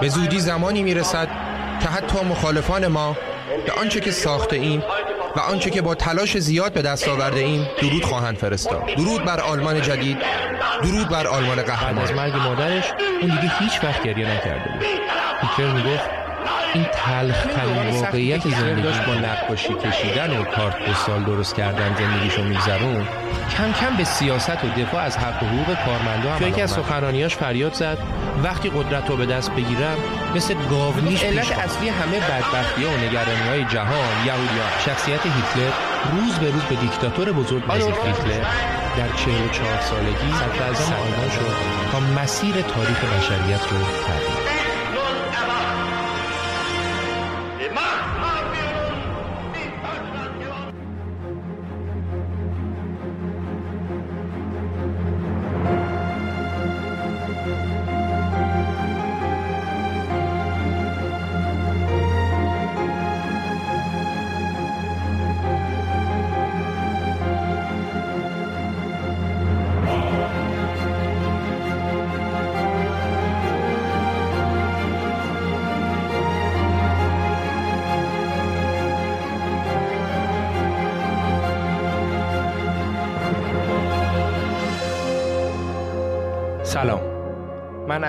به زودی زمانی می‌رسد که حتی مخالفان ما به آنچه که ساخته ایم و آنچه که با تلاش زیاد به دست آورده ایم درود خواهند فرستاد. درود بر آلمان جدید. درود بر آلمان قهرمان. از مرگ مادرش اون دیگه هیچ وقت گریه نکرده بود. هیتلر می‌گفت این تلخ ترین واقعیت زندگی داشت با نقاشی کشیدن و کارت پستال درست کردن زندگیشو میگذرون کم کم به سیاست و دفاع از حق و حقوق کارمندا هم یکی از. سخنرانیاش فریاد زد وقتی قدرت رو به دست بگیرم مثل گاونیش پیش علت. اصلی همه بدبختی و نگرانی های جهان یهودیان شخصیت هیتلر روز به روز به دیکتاتور بزرگ آدولف نزدیک هیتلر در 44 سالگی صدر اعظم آلمان شد تا مسیر تاریخ بشریت رو تغییر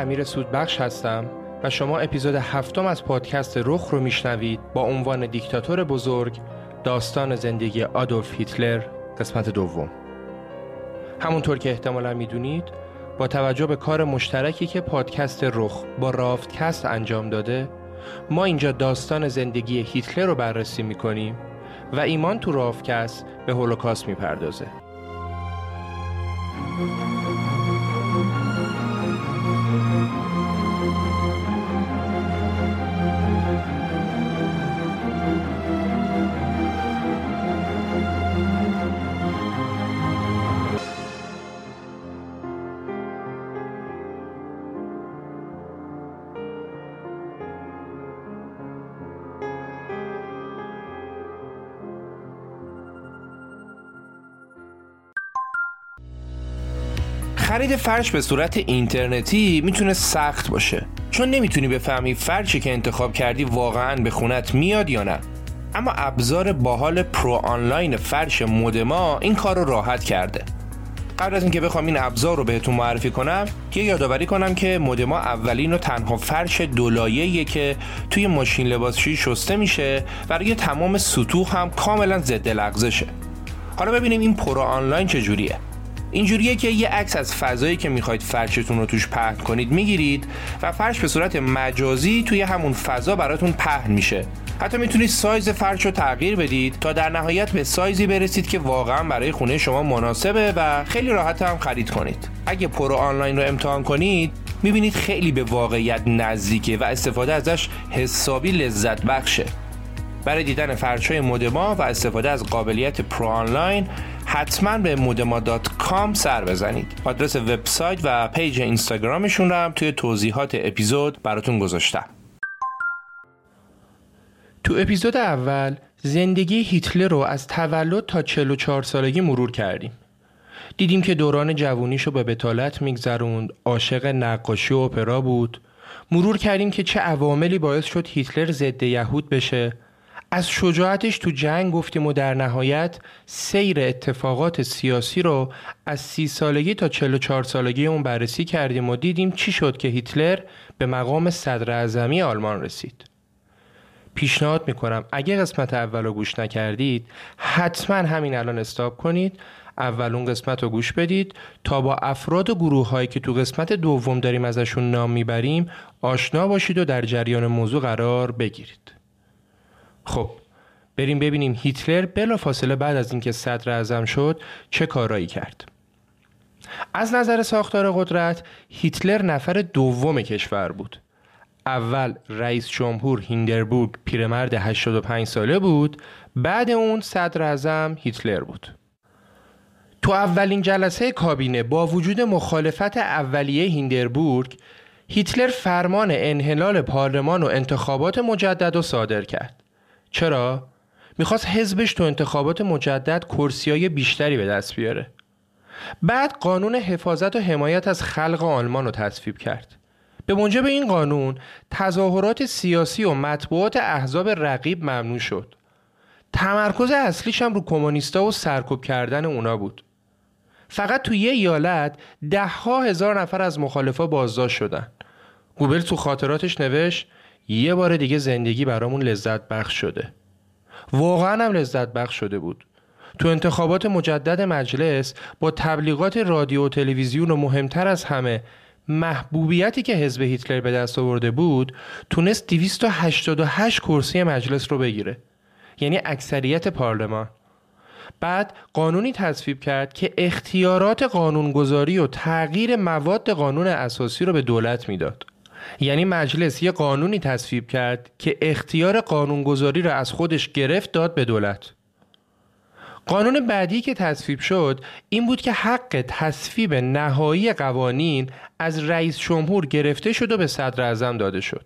امیر سودبخش هستم و شما اپیزود هفتم از پادکست رخ رو میشنوید با عنوان دیکتاتور بزرگ داستان زندگی آدولف هیتلر قسمت دوم. همونطور که احتمالا می‌دونید با توجه به کار مشترکی که پادکست رخ با رافتکست انجام داده ما اینجا داستان زندگی هیتلر رو بررسی می‌کنیم و ایمان تو رافتکست به هولوکاست می‌پردازه. خرید فرش به صورت اینترنتی می‌تونه سخت باشه. چون نمی‌تونی بفهمی فرشی که انتخاب کردی واقعا به خونت میاد یا نه. اما ابزار باحال پرو آنلاین فرش مودما این کار رو راحت کرده. قبل از اینکه بخوام این ابزار رو بهتون معرفی کنم یه یادآوری کنم که مودما اولین و تنها فرش دولاییه که توی ماشین لباسشویی شسته میشه و روی تمام سطوح هم کاملا ضد لغزشه حالا ببینیم این پرو آنلاین چجوریه. اینجوریه که یه عکس از فضایی که می‌خواید فرشتون رو توش پهن کنید می‌گیرید و فرش به صورت مجازی توی همون فضا براتون پهن میشه. حتی می‌تونید سایز فرش رو تغییر بدید تا در نهایت به سایزی برسید که واقعا برای خونه شما مناسبه و خیلی راحت هم خرید کنید. اگه پرو آنلاین رو امتحان کنید می‌بینید خیلی به واقعیت نزدیکه و استفاده ازش حسابی لذت بخشه. برای دیدن فرشای مودما و استفاده از قابلیت پرو آنلاین حتما به مودما dot com سر بزنید. آدرس وبسایت و پیج اینستاگرامشون رو هم توی توضیحات اپیزود براتون گذاشتم. تو اپیزود اول زندگی هیتلر رو از تولد تا 44 سالگی مرور کردیم. دیدیم که دوران جوونیشو به بطالت میگذروند عاشق نقاشی و اپرا بود. مرور کردیم که چه عواملی باعث شد هیتلر ضد یهود بشه. از شجاعتش تو جنگ گفتیم و در نهایت سیر اتفاقات سیاسی رو از سی سالگی تا 44 سالگی اون بررسی کردیم و دیدیم چی شد که هیتلر به مقام صدر اعظمی آلمان رسید. پیشنهاد می‌کنم اگه قسمت اول رو گوش نکردید حتما همین الان استاب کنید اول اون قسمت رو گوش بدید تا با افراد و گروه هایی که تو قسمت دوم داریم ازشون نام می‌بریم آشنا باشید و در جریان موضوع قرار بگیرید. خب بریم ببینیم هیتلر بلا فاصله بعد از اینکه صدر اعظم شد چه کارایی کرد. از نظر ساختار قدرت هیتلر نفر دوم کشور بود. اول رئیس جمهور هیندربورگ پیرمرد 85 ساله بود بعد اون صدر اعظم هیتلر بود. تو اولین جلسه کابینه با وجود مخالفت اولیه هیندربورگ هیتلر فرمان انحلال پارلمان و انتخابات مجدد رو صادر کرد. چرا؟ می‌خواست حزبش تو انتخابات مجدد کرسیای بیشتری به دست بیاره. بعد قانون حفاظت و حمایت از خلق آلمان رو تصویب کرد. به موجب این قانون تظاهرات سیاسی و مطبوعات احزاب رقیب ممنوع شد. تمرکز اصلیش هم رو کمونیستا و سرکوب کردن اونا بود. فقط تو یه ایالت ده ها هزار نفر از مخالفا بازداشت شدن. گوبل تو خاطراتش نوشت یه بار دیگه زندگی برامون لذت بخش شده. واقعا هم لذت بخش شده بود. تو انتخابات مجدد مجلس با تبلیغات رادیو و تلویزیون و مهمتر از همه محبوبیتی که حزب هیتلر به دست آورده بود تونست 288 کرسی مجلس رو بگیره. یعنی اکثریت پارلمان. بعد قانونی تصویب کرد که اختیارات قانونگذاری و تغییر مواد قانون اساسی رو به دولت می‌داد. یعنی مجلس یه قانونی تصویب کرد که اختیار قانونگذاری را از خودش گرفت داد به دولت قانون بعدی که تصویب شد این بود که حق تصویب نهایی قوانین از رئیس جمهور گرفته شد و به صدر اعظم داده شد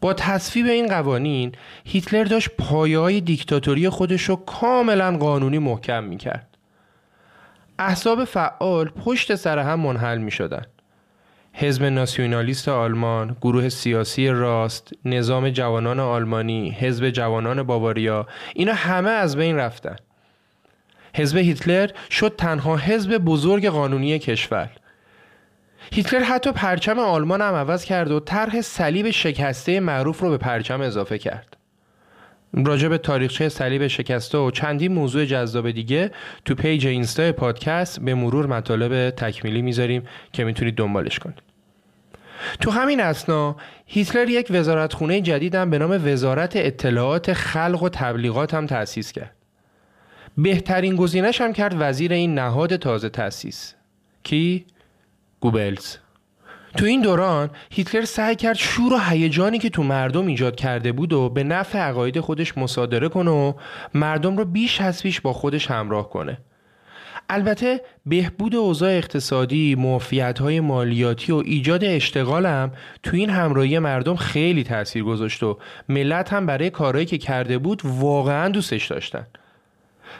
با تصویب این قوانین هیتلر داشت پایه های دیکتاتوری خودش رو کاملا قانونی محکم می کرد. احزاب فعال پشت سر هم منحل می شدن. حزب ناسیونالیست آلمان، گروه سیاسی راست، نظام جوانان آلمانی، حزب جوانان باواریا اینا همه از بین رفتن. حزب هیتلر شد تنها حزب بزرگ قانونی کشور هیتلر حتی پرچم آلمان هم عوض کرد و طرح صلیب شکسته معروف رو به پرچم اضافه کرد. راجع به تاریخچه صلیب شکسته و چندین موضوع جذاب دیگه تو پیج اینستا پادکست به مرور مطالب تکمیلی می‌ذاریم که می‌تونید دنبالش کنید. تو همین اثنا هیتلر یک وزارتخونه جدیدم به نام وزارت اطلاعات خلق و تبلیغات هم تأسیس کرد. بهترین گزینش هم کرد وزیر این نهاد تازه تأسیس. کی؟ گوبلز تو این دوران هیتلر سعی کرد شور و هیجانی که تو مردم ایجاد کرده بود و به نفع عقاید خودش مصادره کنه و مردم رو بیش از پیش با خودش همراه کنه البته بهبود اوضاع اقتصادی، معافیت های مالیاتی و ایجاد اشتغال هم تو این همراهی مردم خیلی تاثیر گذاشت و ملت هم برای کارهایی که کرده بود واقعا دوستش داشتن.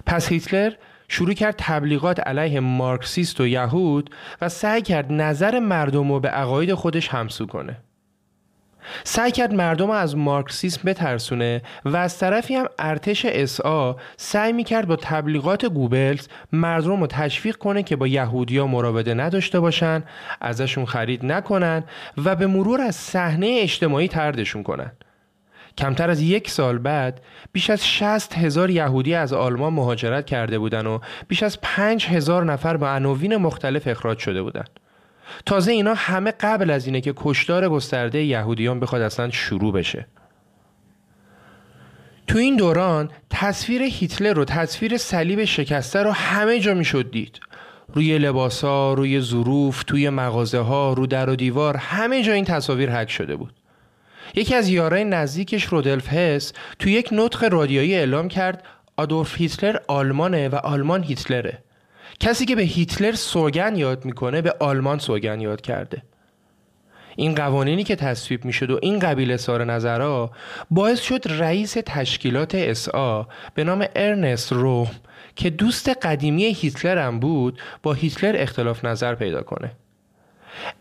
پس هیتلر شروع کرد تبلیغات علیه مارکسیست و یهود و سعی کرد نظر مردم رو به عقاید خودش همسو کنه. سعی کرد مردم از مارکسیسم بترسونه و از طرفی هم ارتش اسا سعی می‌کرد با تبلیغات گوبلز مردم رو تشویق کنه که با یهودیا مراوده نداشته باشن ازشون خرید نکنن و به مرور از صحنه اجتماعی تردشون کنن کمتر از یک سال بعد بیش از 60 هزار یهودی از آلمان مهاجرت کرده بودند و بیش از 5 هزار نفر به عناوین مختلف اخراج شده بودند. تازه اینا همه قبل از اینه که کشتار گسترده یهودیان بخواد اصلا شروع بشه. تو این دوران تصویر هیتلر و تصویر صلیب شکسته رو همه جا می‌شد دید. روی لباسا، روی ظروف، توی مغازه ها، رو در و دیوار همه جا این تصاویر حک شده بود. یکی از یارای نزدیکش رودلف هس تو یک نطق رادیویی اعلام کرد آدولف هیتلر آلمانه و آلمان هیتلره کسی که به هیتلر سوگن یاد می‌کنه به آلمان سوگن یاد کرده. این قوانینی که تصویب می‌شد و این قبیل سار نظرها باعث شد رئیس تشکیلات اسا به نام ارنست روم که دوست قدیمی هیتلر هم بود با هیتلر اختلاف نظر پیدا کنه.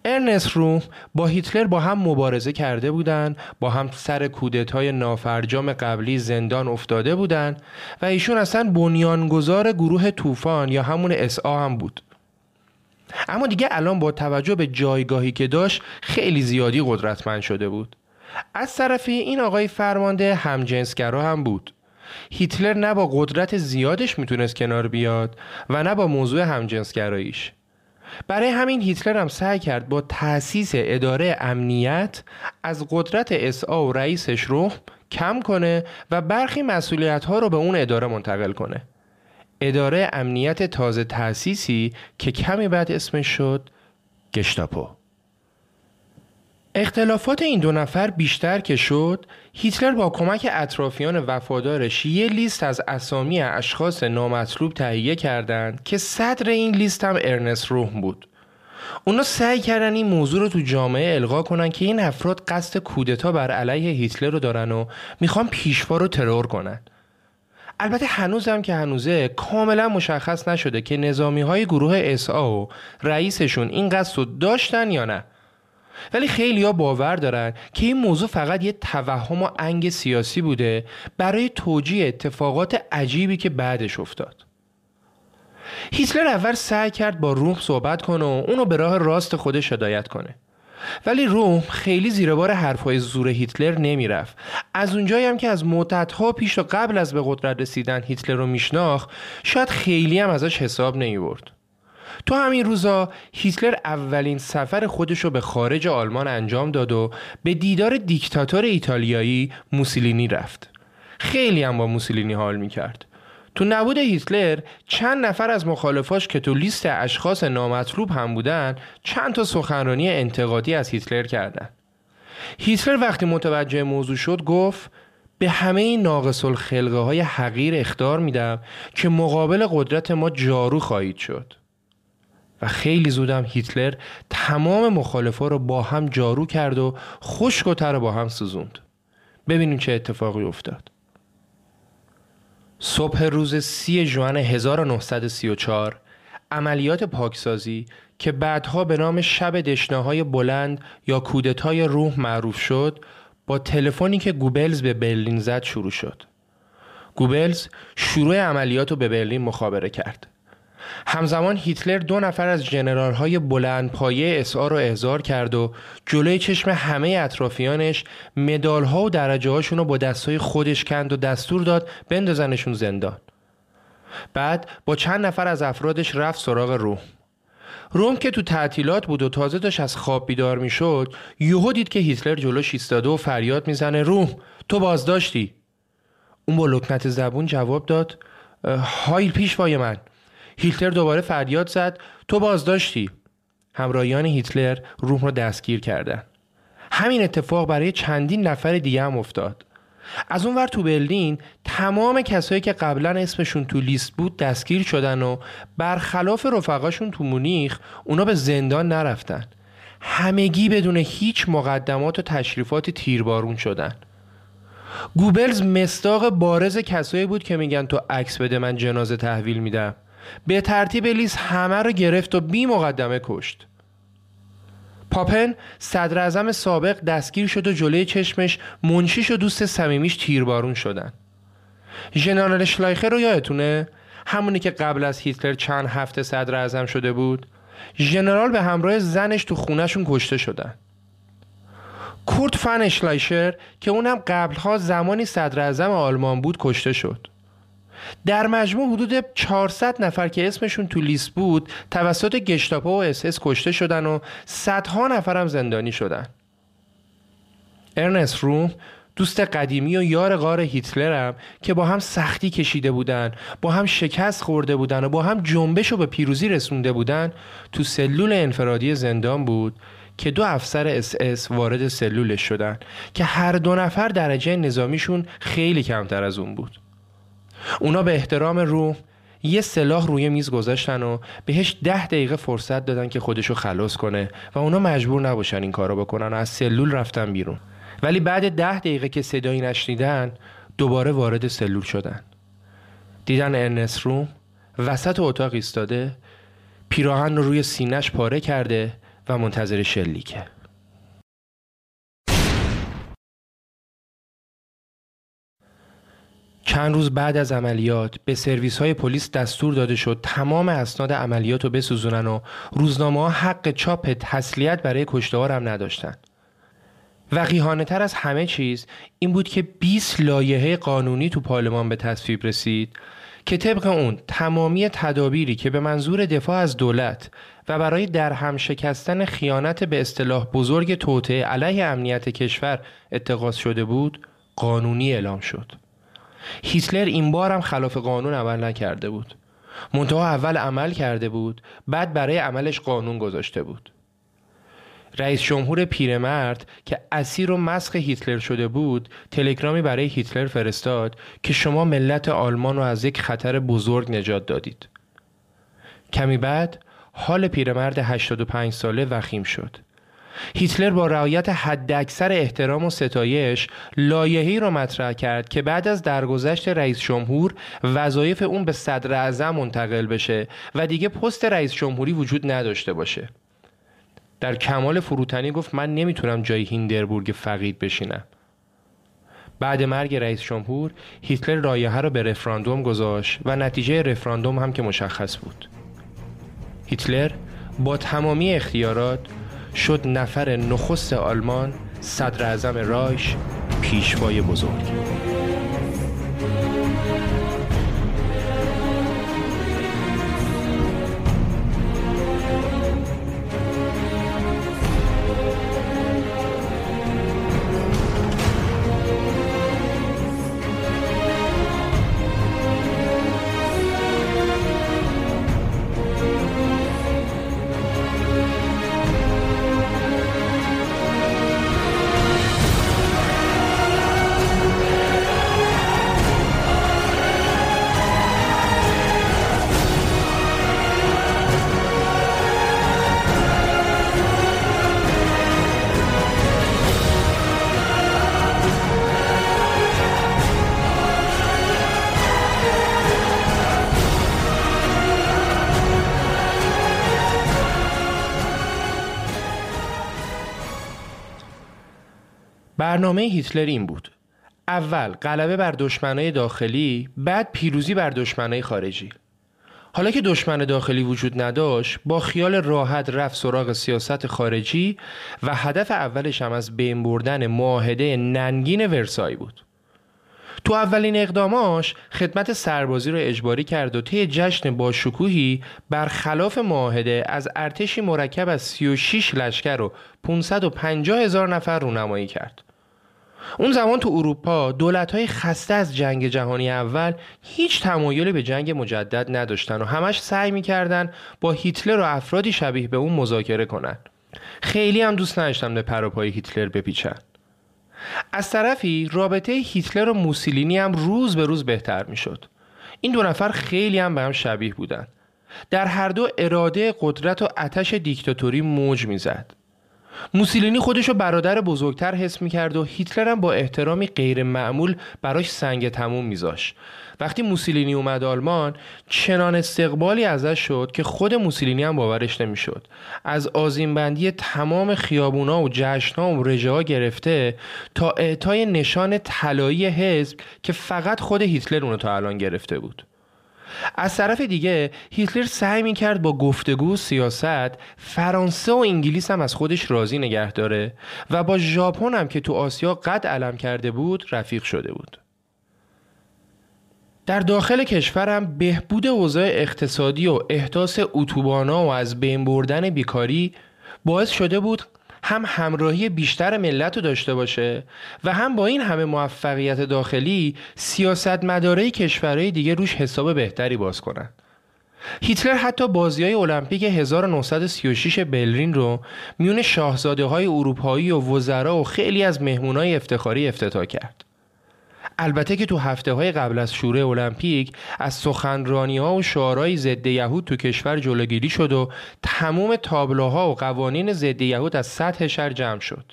ارنست روم با هیتلر با هم مبارزه کرده بودند با هم سر کودتای نافرجام قبلی زندان افتاده بودند و ایشون اصلا بنیانگذار گروه طوفان یا همون اسا هم بود. اما دیگه الان با توجه به جایگاهی که داشت خیلی زیادی قدرتمند شده بود. از طرفی این آقای فرمانده همجنسگرا هم بود. هیتلر نه با قدرت زیادش می‌تونست کنار بیاد و نه با موضوع همجنسگراییش. برای همین هیتلر هم سعی کرد با تأسیس اداره امنیت از قدرت اسا و رئیسش رو کم کنه و برخی مسئولیت ها رو به اون اداره منتقل کنه. اداره امنیت تازه تأسیسی که کمی بعد اسمش شد گشتاپو. اختلافات این دو نفر بیشتر که شد هیتلر با کمک اطرافیان وفادارش یه لیست از اسامی اشخاص نامطلوب تهیه کردند که صدر این لیست هم ارنست روم بود. اونا سعی کردن این موضوع رو تو جامعه القا کنن که این افراد قصد کودتا بر علیه هیتلر رو دارن و می‌خوان پیشوا رو ترور کنن. البته هنوزم که هنوزه کاملا مشخص نشده که نظامی های گروه اسا و رئیسشون این قصد رو داشتن یا نه. ولی خیلی ها باور دارن که این موضوع فقط یه توهم و انگ سیاسی بوده برای توجیه اتفاقات عجیبی که بعدش افتاد. هیتلر اول سعی کرد با روم صحبت کنه و اونو به راه راست خودش هدایت کنه. ولی روم خیلی زیر بار حرفهای زور هیتلر نمی‌رفت. از اونجایی هم که از مدتها پیش و قبل از به قدرت رسیدن هیتلر رو میشناخت شاید خیلی هم ازش حساب نمی‌برد. تو همین روزا هیتلر اولین سفر خودش رو به خارج آلمان انجام داد و به دیدار دیکتاتور ایتالیایی موسولینی رفت. خیلی هم با موسولینی حال می‌کرد. تو نبود هیتلر چند نفر از مخالفاش که تو لیست اشخاص نامطلوب هم بودن چند تا سخنرانی انتقادی از هیتلر کردن. هیتلر وقتی متوجه موضوع شد گفت به همه این ناقص الخلقه های حقیر اختار میدم که مقابل قدرت ما جارو خواهید شد. و خیلی زودم هیتلر تمام مخالفا رو با هم جارو کرد و خشک و با هم سوزوند. ببینیم چه اتفاقی افتاد. صبح روز سی جوان 1934 عملیات پاکسازی که بعدها به نام شب دشنه بلند یا کودتای روح معروف شد با تلفنی که گوبلز به برلین زد شروع شد. گوبلز شروع عملیات رو به برلین مخابره کرد. همزمان هیتلر دو نفر از جنرال های بلند پایه اسا رو احضار کرد و جلوی چشم همه اطرافیانش مدال ها و درجه هاشون رو با دستای خودش کند و دستور داد بندازنشون زندان. بعد با چند نفر از افرادش رفت سراغ روم. روم که تو تعطیلات بود و تازه داشت از خواب بیدار می‌شد یهو دید که هیتلر جلوش ایستاده و فریاد می‌زنه روم تو بازداشتی؟ اون با لکنت زبون جواب داد هایل پیشوای من. هیتلر دوباره فریاد زد. تو بازداشتی. همراهیان هیتلر روح را دستگیر کردند همین اتفاق برای چندین نفر دیگه هم افتاد. از اون ور تو برلین تمام کسایی که قبلا اسمشون تو لیست بود دستگیر شدن و برخلاف رفقاشون تو مونیخ اونا به زندان نرفتن. همگی بدون هیچ مقدمات و تشریفات تیربارون شدن. گوبلز مستاق بارز کسایی بود که میگن تو عکس بده من جنازه تحویل میدم. به ترتیب لیست همه رو گرفت و بی مقدمه کشت. پاپن صدر سابق دستگیر شد و جلوی چشمش منشیش و دوست صمیمیش تیربارون شدن. ژنرال شلایخر رو یادتونه؟ همونی که قبل از هیتلر چند هفته صدر اعظم شده بود؟ ژنرال به همراه زنش تو خونهشون کشته شدن. کورت فن اشلایشر که اونم قبلها زمانی صدر آلمان بود کشته شد. در مجموع حدود 400 نفر که اسمشون تو لیست بود توسط گشتاپو و اس کشته شدن و صدها نفر هم زندانی شدن. ارنست روم دوست قدیمی و یار غار هیتلر هم که با هم سختی کشیده بودن با هم شکست خورده بودن و با هم جنبش رو به پیروزی رسونده بودن تو سلول انفرادی زندان بود که دو افسر اس اس وارد سلولش شدن که هر دو نفر درجه نظامیشون خیلی کمتر از اون بود. اونا به احترام روم یه سلاح روی میز گذاشتن و بهش ده دقیقه فرصت دادن که خودشو خلاص کنه و اونا مجبور نباشن این کارو بکنن و از سلول رفتن بیرون. ولی بعد ده دقیقه که صدایی نشنیدن دوباره وارد سلول شدن. دیدن ارنست روم وسط اتاق ایستاده پیراهن رو روی سینش پاره کرده و منتظر شلیکه. چند روز بعد از عملیات به سرویس های پلیس دستور داده شد تمام اسناد عملیات رو بسوزونن و روزنامه ها حق چاپ تسلیت برای کشتهار هم نداشتن. وقیهانه تر از همه چیز این بود که 20 لایحه قانونی تو پارلمان به تصویب رسید که طبق اون تمامی تدابیری که به منظور دفاع از دولت و برای درهم شکستن خیانت به اصطلاح بزرگ توطعه علیه امنیت کشور اتخاذ شده بود قانونی اعلام شد. هیتلر این بار هم خلاف قانون عمل نکرده بود. منتها اول عمل کرده بود بعد برای عملش قانون گذاشته بود. رئیس جمهور پیرمرد که اسیر و مسخ هیتلر شده بود تلگرامی برای هیتلر فرستاد که شما ملت آلمان رو از یک خطر بزرگ نجات دادید. کمی بعد حال پیرمرد 85 ساله وخیم شد. هیتلر با رعایت حداکثر احترام و ستایش لایحه‌ای را مطرح کرد که بعد از درگذشت رئیس جمهور وظایف اون به صدر اعظم منتقل بشه و دیگه پست رئیس جمهوری وجود نداشته باشه. در کمال فروتنی گفت من نمی‌تونم جای هیندربورگ فقید بشینم. بعد مرگ رئیس جمهور هیتلر رایحه را به رفراندوم گذاشت و نتیجه رفراندوم هم که مشخص بود. هیتلر با تمامی اختیارات شد نفر نخست آلمان صدر اعظم رایش پیشوای بزرگ. برنامه هیتلر این بود. اول غلبه بر دشمنای داخلی بعد پیروزی بر دشمنای خارجی. حالا که دشمن داخلی وجود نداشت با خیال راحت رفت سراغ سیاست خارجی و هدف اولش هم از بین بردن معاهده ننگین ورسای بود. تو اولین اقداماش خدمت سربازی رو اجباری کرد و طی جشن با شکوهی برخلاف معاهده از ارتشی مرکب از 36 لشکر و 550 هزار نفر رونمایی کرد. اون زمان تو اروپا دولت های خسته از جنگ جهانی اول هیچ تمایلی به جنگ مجدد نداشتن و همش سعی می‌کردن با هیتلر و افرادی شبیه به اون مذاکره کنن. خیلی هم دوست نداشتن به پروپای هیتلر بپیچن. از طرفی رابطه هیتلر و موسولینی هم روز به روز بهتر می‌شد. این دو نفر خیلی هم به هم شبیه بودن. در هر دو اراده قدرت و اتش دیکتاتوری موج می‌زد. موسولینی خودشو برادر بزرگتر حس می‌کرد و هیتلر هم با احترامی غیر معمول براش سنگ تموم میذاش وقتی موسولینی اومد آلمان چنان استقبالی ازش شد که خود موسولینی هم باورش نمی‌شد. از آزینبندی تمام خیابونا و جشنها و رژه گرفته تا اعطای نشان طلایی حزب که فقط خود هیتلر اونو تا الان گرفته بود. از طرف دیگه هیتلر سعی می کرد با گفتگو سیاست فرانسه و انگلیس هم از خودش راضی نگه داره و با ژاپن هم که تو آسیا قد علم کرده بود رفیق شده بود. در داخل کشورم بهبود اوضاع اقتصادی و احداث اتوبانا و از بین بردن بیکاری باعث شده بود هم همراهی بیشتر ملت رو داشته باشه و هم با این همه موفقیت داخلی سیاست مداره کشورهای دیگه روش حساب بهتری باز کنن. هیتلر حتی بازی های المپیک 1936 برلین رو میون شاهزاده های اروپایی و وزرا و خیلی از مهمونای افتخاری افتتاح کرد. البته که تو هفته های قبل از شوره المپیک از سخنرانی ها و شعارهای ضد یهود تو کشور جلوگیری شد و تمام تابلوها و قوانین ضد یهود از سطح شهر جمع شد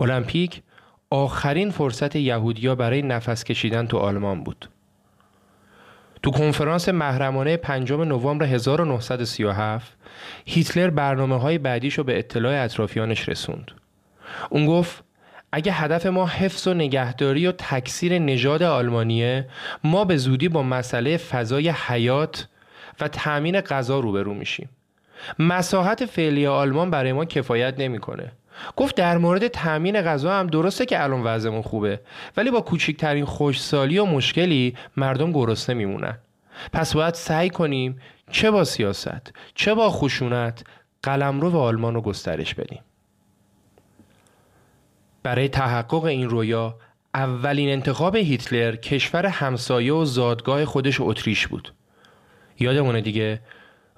المپیک آخرین فرصت یهودیا برای نفس کشیدن تو آلمان بود تو کنفرانس محرمانه پنجم نوامبر 1937 هیتلر برنامه های بعدیش رو به اطلاع اطرافیانش رسوند. اون گفت اگه هدف ما حفظ و نگهداری و تکثیر نژاد آلمانیه ما به زودی با مسئله فضای حیات و تأمین غذا روبرو میشیم. مساحت فعلی آلمان برای ما کفایت نمی‌کنه. گفت در مورد تأمین غذا هم درسته که الان وضعمون خوبه ولی با کوچکترین خوشسالی و مشکلی مردم گرسنه میمونن پس باید سعی کنیم چه با سیاست چه با خشونت قلمرو آلمان رو گسترش بدیم برای تحقق این رویا اولین انتخاب هیتلر کشور همسایه و زادگاه خودش اتریش بود. یادمونه دیگه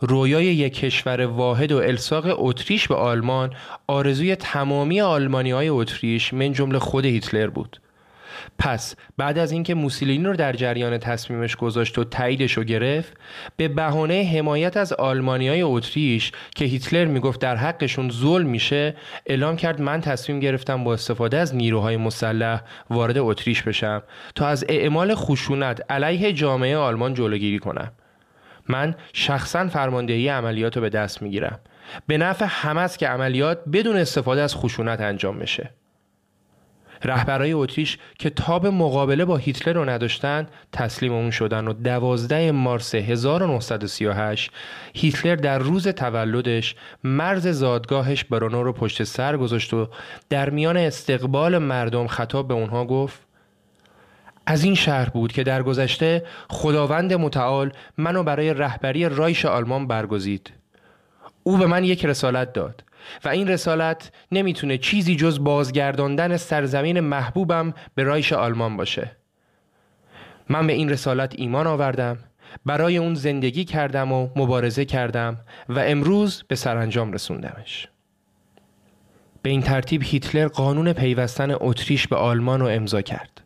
رویای یک کشور واحد و الساق اتریش به آلمان آرزوی تمامی آلمانی های اتریش من جمله خود هیتلر بود. پس بعد از اینکه موسولینی رو در جریان تصمیمش گذاشت و تاییدش رو گرفت به بهانه حمایت از آلمانی های اتریش که هیتلر می‌گفت در حقشون ظلم میشه اعلام کرد من تصمیم گرفتم با استفاده از نیروهای مسلح وارد اتریش بشم تا از اعمال خشونت علیه جامعه آلمان جلوگیری کنم. من شخصا فرماندهی عملیات رو به دست می‌گیرم. به نفع همه که عملیات بدون استفاده از خشونت انجام بشه. رهبرای اتریش که تاب مقابله با هیتلر رو نداشتن تسلیم اون شدن و دوازده مارس 1938 هیتلر در روز تولدش مرز زادگاهش برونو رو پشت سر گذاشت و در میان استقبال مردم خطاب به اونها گفت از این شهر بود که در گذشته خداوند متعال منو برای رهبری رایش آلمان برگزید. او به من یک رسالت داد. و این رسالت نمی‌تونه چیزی جز بازگرداندن سرزمین محبوبم به رایش آلمان باشه. من به این رسالت ایمان آوردم برای اون زندگی کردم و مبارزه کردم و امروز به سرانجام رسوندمش. به این ترتیب هیتلر قانون پیوستن اتریش به آلمان رو امضا کرد.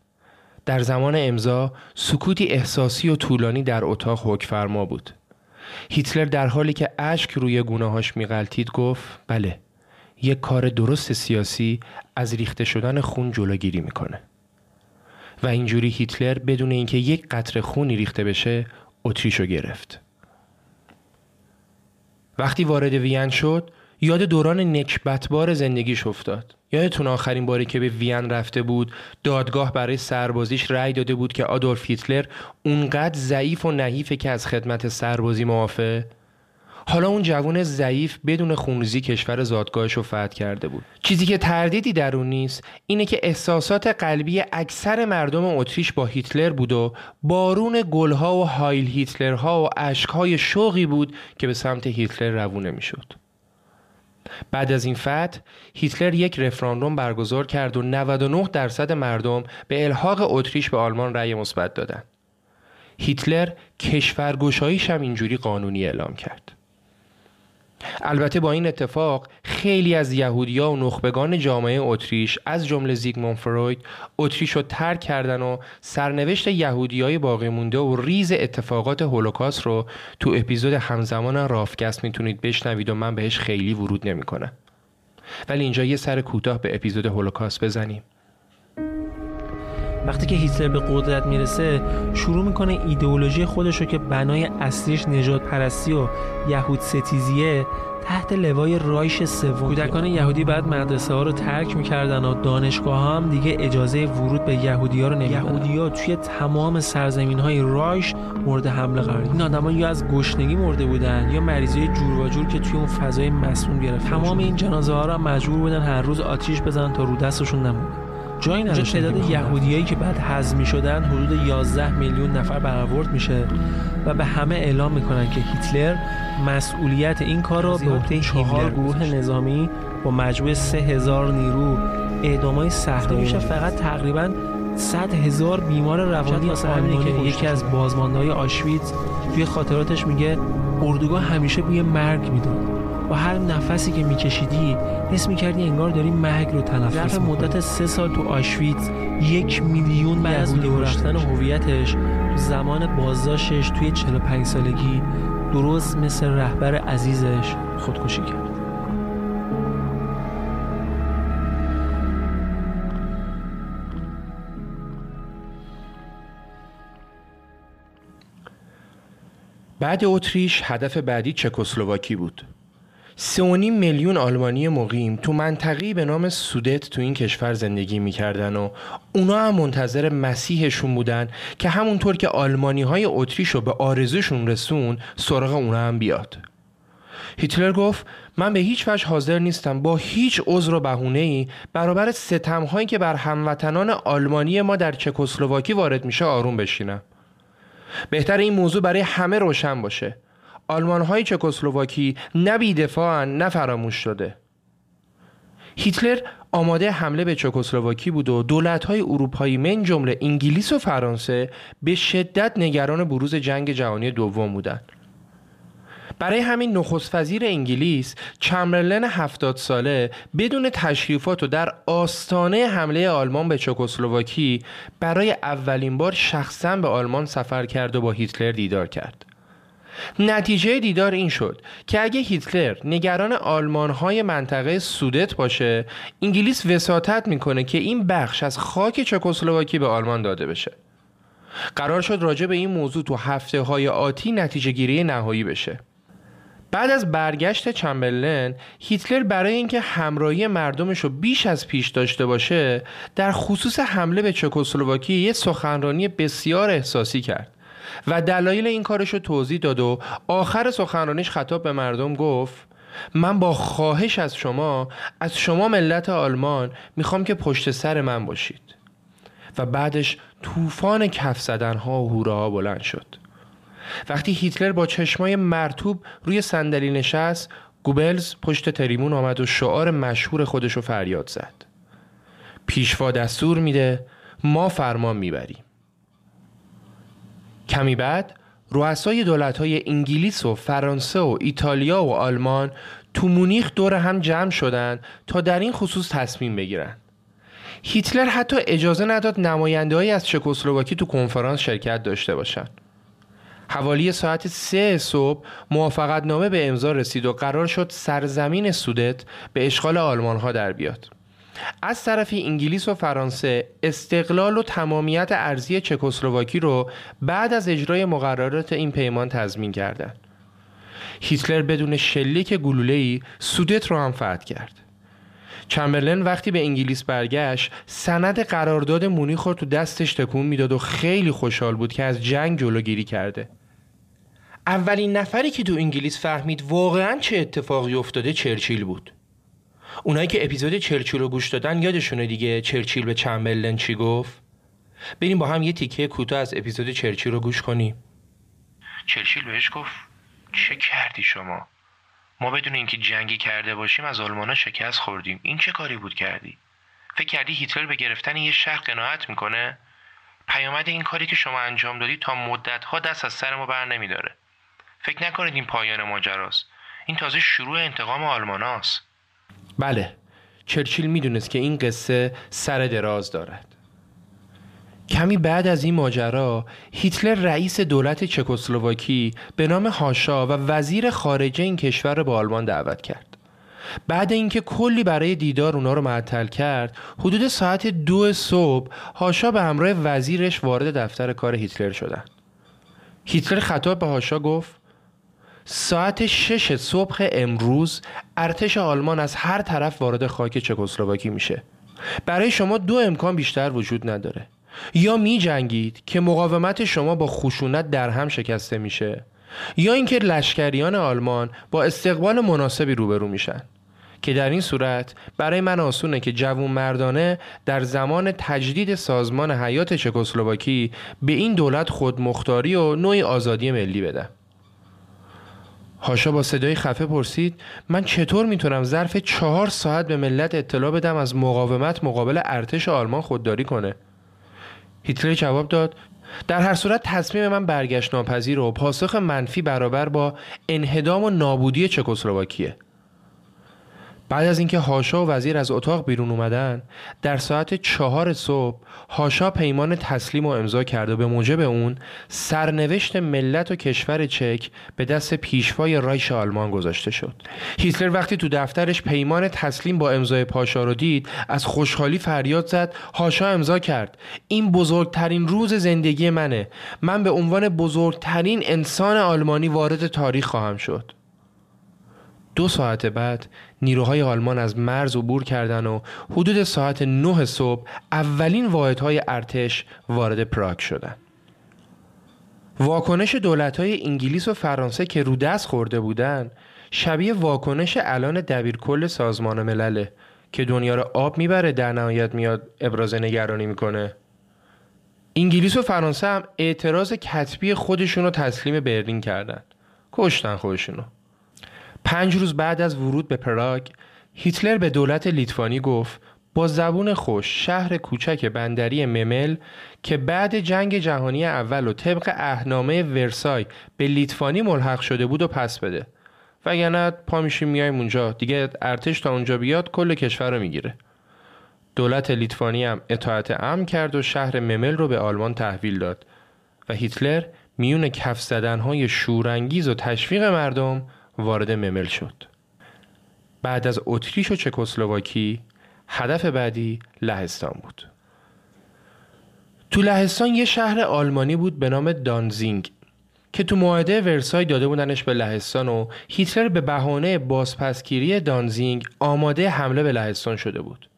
در زمان امضا سکوتی احساسی و طولانی در اتاق حکفرما بود. هیتلر در حالی که اشک روی گونه‌هاش میغلطید گفت بله یک کار درست سیاسی از ریخته شدن خون جلوگیری می‌کنه. و اینجوری هیتلر بدون اینکه یک قطره خونی ریخته بشه اتریشو گرفت. وقتی وارد وین شد یاد دوران نکبتبار زندگیش افتاد. یادتون آخرین باری که به وین رفته بود دادگاه برای سربازیش رأی داده بود که آدولف هیتلر اونقدر ضعیف و نحیفه که از خدمت سربازی معافه حالا اون جوان ضعیف بدون خونریزی کشور زادگاهش رو فتح کرده بود. چیزی که تردیدی در اون نیست اینه که احساسات قلبی اکثر مردم اتریش با هیتلر بود و بارون گلها و هایل هیتلرها و اشکهای شوقی بود که به سمت هیتلر روونه می‌شد. بعد از این فتح هیتلر یک رفراندوم برگزار کرد و 99 درصد مردم به الحاق اتریش به آلمان رأی مثبت دادند. هیتلر کشورگشاییش هم اینجوری قانونی اعلام کرد. البته با این اتفاق خیلی از یهودیا و نخبگان جامعه اتریش از جمله زیگموند فروید اتریش رو ترک کردن و سرنوشت یهودیای باقی مونده و ریز اتفاقات هولوکاست رو تو اپیزود همزمان رافگست می‌تونید بشنوید و من بهش خیلی ورود نمی‌کنم. ولی اینجا یه سر کوتاه به اپیزود هولوکاست بزنیم. وقتی که هیتلر به قدرت می‌رسه شروع می‌کنه ایدئولوژی خودش رو که بنای اصلیش نجات پرستی و یهود ستیزیه تحت لوای رایش سوم. کودکان یهودی بعد مدرسه ها رو ترک می‌کردن و دانشگاه ها هم دیگه اجازه ورود به یهودی ها رو نمی‌دادن. یهودی ها توی تمام سرزمین های رایش مورد حمله قرار این آدما یا از گشنگی مرده بودن یا مریضی جور و جور که توی اون فضای مسموم گرفت تمام این جنازه ها رو مجبور بودن هر روز آتیش بزنن تا رو دستشون نمونه. جایی نداشت تعداد یهودیایی که بعد حزم شدن حدود 11 میلیون نفر برآورد میشه و به همه اعلام می‌کنن که هیتلر مسئولیت این کار رو به عهده چهار گروه نظامی با مجموع سه هزار نیرو اعدامای سخت میشه فقط تقریبا 100 هزار بیمار روانی واسه همینه که یکی از بازماندهای آشویتز توی خاطراتش میگه اردوگاه همیشه بوی مرگ می‌داد. با هر نفسی که میکشیدی حس می‌کردی انگار داری مرگ رو تنفس ظرف مدت سه سال تو آشویتز یک میلیون بعد از لو رفتن هویتش زمان بازداشتش توی 45 سالگی درست مثل رهبر عزیزش خودکشی کرد. بعد اتریش هدف بعدی چکسلواکی بود. سه میلیون آلمانی مقیم تو منطقی به نام سودت تو این کشور زندگی می‌کردن و اونا هم منتظر مسیحشون بودن که همونطور که آلمانی های اتریش رو به آرزوشون رسون سراغ اونا هم بیاد. هیتلر گفت من به هیچ وجه حاضر نیستم با هیچ عذر و بهونه ای برابر ستم هایی که بر هموطنان آلمانی ما در چکسلواکی وارد میشه آروم بشینم. بهتر این موضوع برای همه روشن باشه آلمان های چکسلواکی نه بیدفاعن نه فراموش شده هیتلر آماده حمله به چکسلواکی بود و دولت های اروپایی من جمله انگلیس و فرانسه به شدت نگران بروز جنگ جهانی دوم بودند. برای همین نخست وزیر انگلیس چمبرلن هفتاد ساله بدون تشریفات و در آستانه حمله آلمان به چکسلواکی برای اولین بار شخصا به آلمان سفر کرد و با هیتلر دیدار کرد. نتیجه دیدار این شد که اگه هیتلر نگران آلمان های منطقه سودت باشه انگلیس وساطت می‌کنه که این بخش از خاک چکسلواکی به آلمان داده بشه. قرار شد راجع به این موضوع تو هفته های آتی نتیجه گیری نهایی بشه. بعد از برگشت چمبرلن هیتلر برای اینکه همراهی مردمش رو بیش از پیش داشته باشه در خصوص حمله به چکسلواکی یه سخنرانی بسیار احساسی کرد. و دلایل این کارش رو توضیح داد و آخر سخنرانیش خطاب به مردم گفت من با خواهش از شما از شما ملت آلمان می‌خوام که پشت سر من باشید. و بعدش طوفان کف زدن ها و هوره ها بلند شد. وقتی هیتلر با چشمای مرتوب روی صندلی نشست گوبلز پشت تریمون آمد و شعار مشهور خودشو فریاد زد. پیشوا دستور میده ما فرمان می‌بریم. کمی بعد رؤسای دولت‌های انگلیس و فرانسه و ایتالیا و آلمان تو مونیخ دور هم جمع شدند تا در این خصوص تصمیم بگیرند. هیتلر حتی اجازه نداد نمایندههایی از چکسلواکی تو کنفرانس شرکت داشته باشند. حوالی ساعت سه صبح موافقت نامه به امضا رسید و قرار شد سرزمین سودت به اشغال آلمان ها در بیاد. از طرفی انگلیس و فرانسه استقلال و تمامیت ارزی چکسلواکی رو بعد از اجرای مقررات این پیمان تضمین کردند. هیتلر بدون شلیک گلوله‌ای سودت رو هم فتح کرد. چمبرلن وقتی به انگلیس برگشت سند قرارداد مونیخ رو تو دستش تکون می‌داد و خیلی خوشحال بود که از جنگ جلوگیری کرده اولین نفری که تو انگلیس فهمید واقعا چه اتفاقی افتاده چرچیل بود اونایی که اپیزود چرچیل رو گوش دادن یادشونه دیگه چرچیل به چمبرلن چی گفت؟ بریم با هم یه تیکه کوتاه از اپیزود چرچیل رو گوش کنیم. چرچیل بهش گفت چه کردی شما؟ ما بدون اینکه جنگی کرده باشیم از آلمانا شکست خوردیم. این چه کاری بود کردی؟ فکر کردی هیتلر به گرفتن یه شهر قناعت می‌کنه؟ پیامد این کاری که شما انجام دادی تا مدت ها دست از سر ما بر نمیداره. فکر نکنید این پایان ماجراست. این تازه شروع انتقام آلماناست. بله. چرچیل می‌دونست که این قصه سر دراز دارد. کمی بعد از این ماجرا هیتلر رئیس دولت چکسلواکی به نام هاشا و وزیر خارجه این کشور رو به آلمان دعوت کرد. بعد اینکه کلی برای دیدار اونا رو معطل کرد حدود ساعت دو صبح هاشا به همراه وزیرش وارد دفتر کار هیتلر شدند. هیتلر خطاب به هاشا گفت ساعت شش صبح امروز ارتش آلمان از هر طرف وارد خاک چکسلواکی میشه. برای شما دو امکان بیشتر وجود نداره. یا می جنگید که مقاومت شما با خشونت در هم شکسته میشه یا اینکه لشکریان آلمان با استقبال مناسبی روبرو میشن. که در این صورت برای من آسونه که جوون مردانه در زمان تجدید سازمان حیات چکسلواکی به این دولت خودمختاری و نوعی آزادی ملی بدم. هاشا با صدای خفه پرسید من چطور می‌تونم ظرف چهار ساعت به ملت اطلاع بدم از مقاومت مقابل ارتش آلمان خودداری کنه؟ هیتلر جواب داد در هر صورت تصمیم من برگشت ناپذیر و پاسخ منفی برابر با انهدام و نابودی چکسلواکیه. بعد از اینکه هاشا و وزیر از اتاق بیرون اومدن در ساعت چهار صبح هاشا پیمان تسلیم و امضا کرد و به موجب اون سرنوشت ملت و کشور چک به دست پیشوای رایش آلمان گذاشته شد. هیتلر وقتی تو دفترش پیمان تسلیم با امضای پاشا رو دید از خوشحالی فریاد زد هاشا امضا کرد. این بزرگترین روز زندگی منه. من به عنوان بزرگترین انسان آلمانی وارد تاریخ خواهم شد. دو ساعت بعد نیروهای آلمان از مرز عبور کردند و حدود ساعت 9 صبح اولین واحدهای ارتش وارد پراگ شدند. واکنش دولت‌های انگلیس و فرانسه که رو دست خورده بودند شبیه واکنش الان دبیرکل سازمان ملله که دنیا رو آب می‌بره در نهایت میاد ابراز نگرانی می‌کنه. انگلیس و فرانسه هم اعتراض کتبی خودشون رو تسلیم برلین کردن. کشتن خودشونو. پنج روز بعد از ورود به پراگ هیتلر به دولت لیتوانی گفت با زبون خوش شهر کوچک بندری ممل که بعد جنگ جهانی اول و طبق اهنامه ورسای به لیتوانی ملحق شده بود و پس بده. وگرنه پا میشیم میایم اونجا. دیگه ارتش تا اونجا بیاد کل کشور رو می‌گیره. دولت لیتوانی هم اطاعت امن کرد و شهر ممل رو به آلمان تحویل داد. و هیتلر میون کف زدنهای شورانگیز و تشویق مردم وارد ممل شد. بعد از اتریش و چکسلواکی هدف بعدی لهستان بود. تو لهستان یه شهر آلمانی بود به نام دانزینگ که تو معاهده ورسای داده بودنش به لهستان و هیتلر به بهانه بازپسگیری دانزینگ آماده حمله به لهستان شده بود.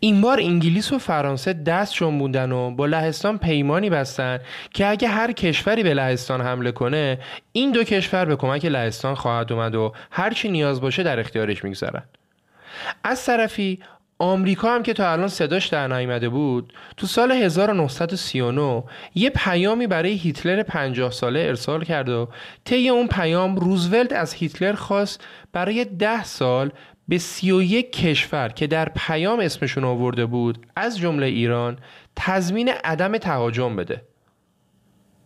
این بار انگلیس و فرانسه دست جنبوندن و با لهستان پیمانی بستن که اگه هر کشوری به لهستان حمله کنه این دو کشور به کمک لهستان خواهد اومد و هرچی نیاز باشه در اختیارش می‌گذارن. از طرفی آمریکا هم که تا الان صداش در نیامده بود تو سال 1939 یه پیامی برای هیتلر 50 ساله ارسال کرد و طی اون پیام روزولت از هیتلر خواست برای ده سال به 31 کشور که در پیام اسمشون آورده بود از جمله ایران تضمین عدم تهاجم بده.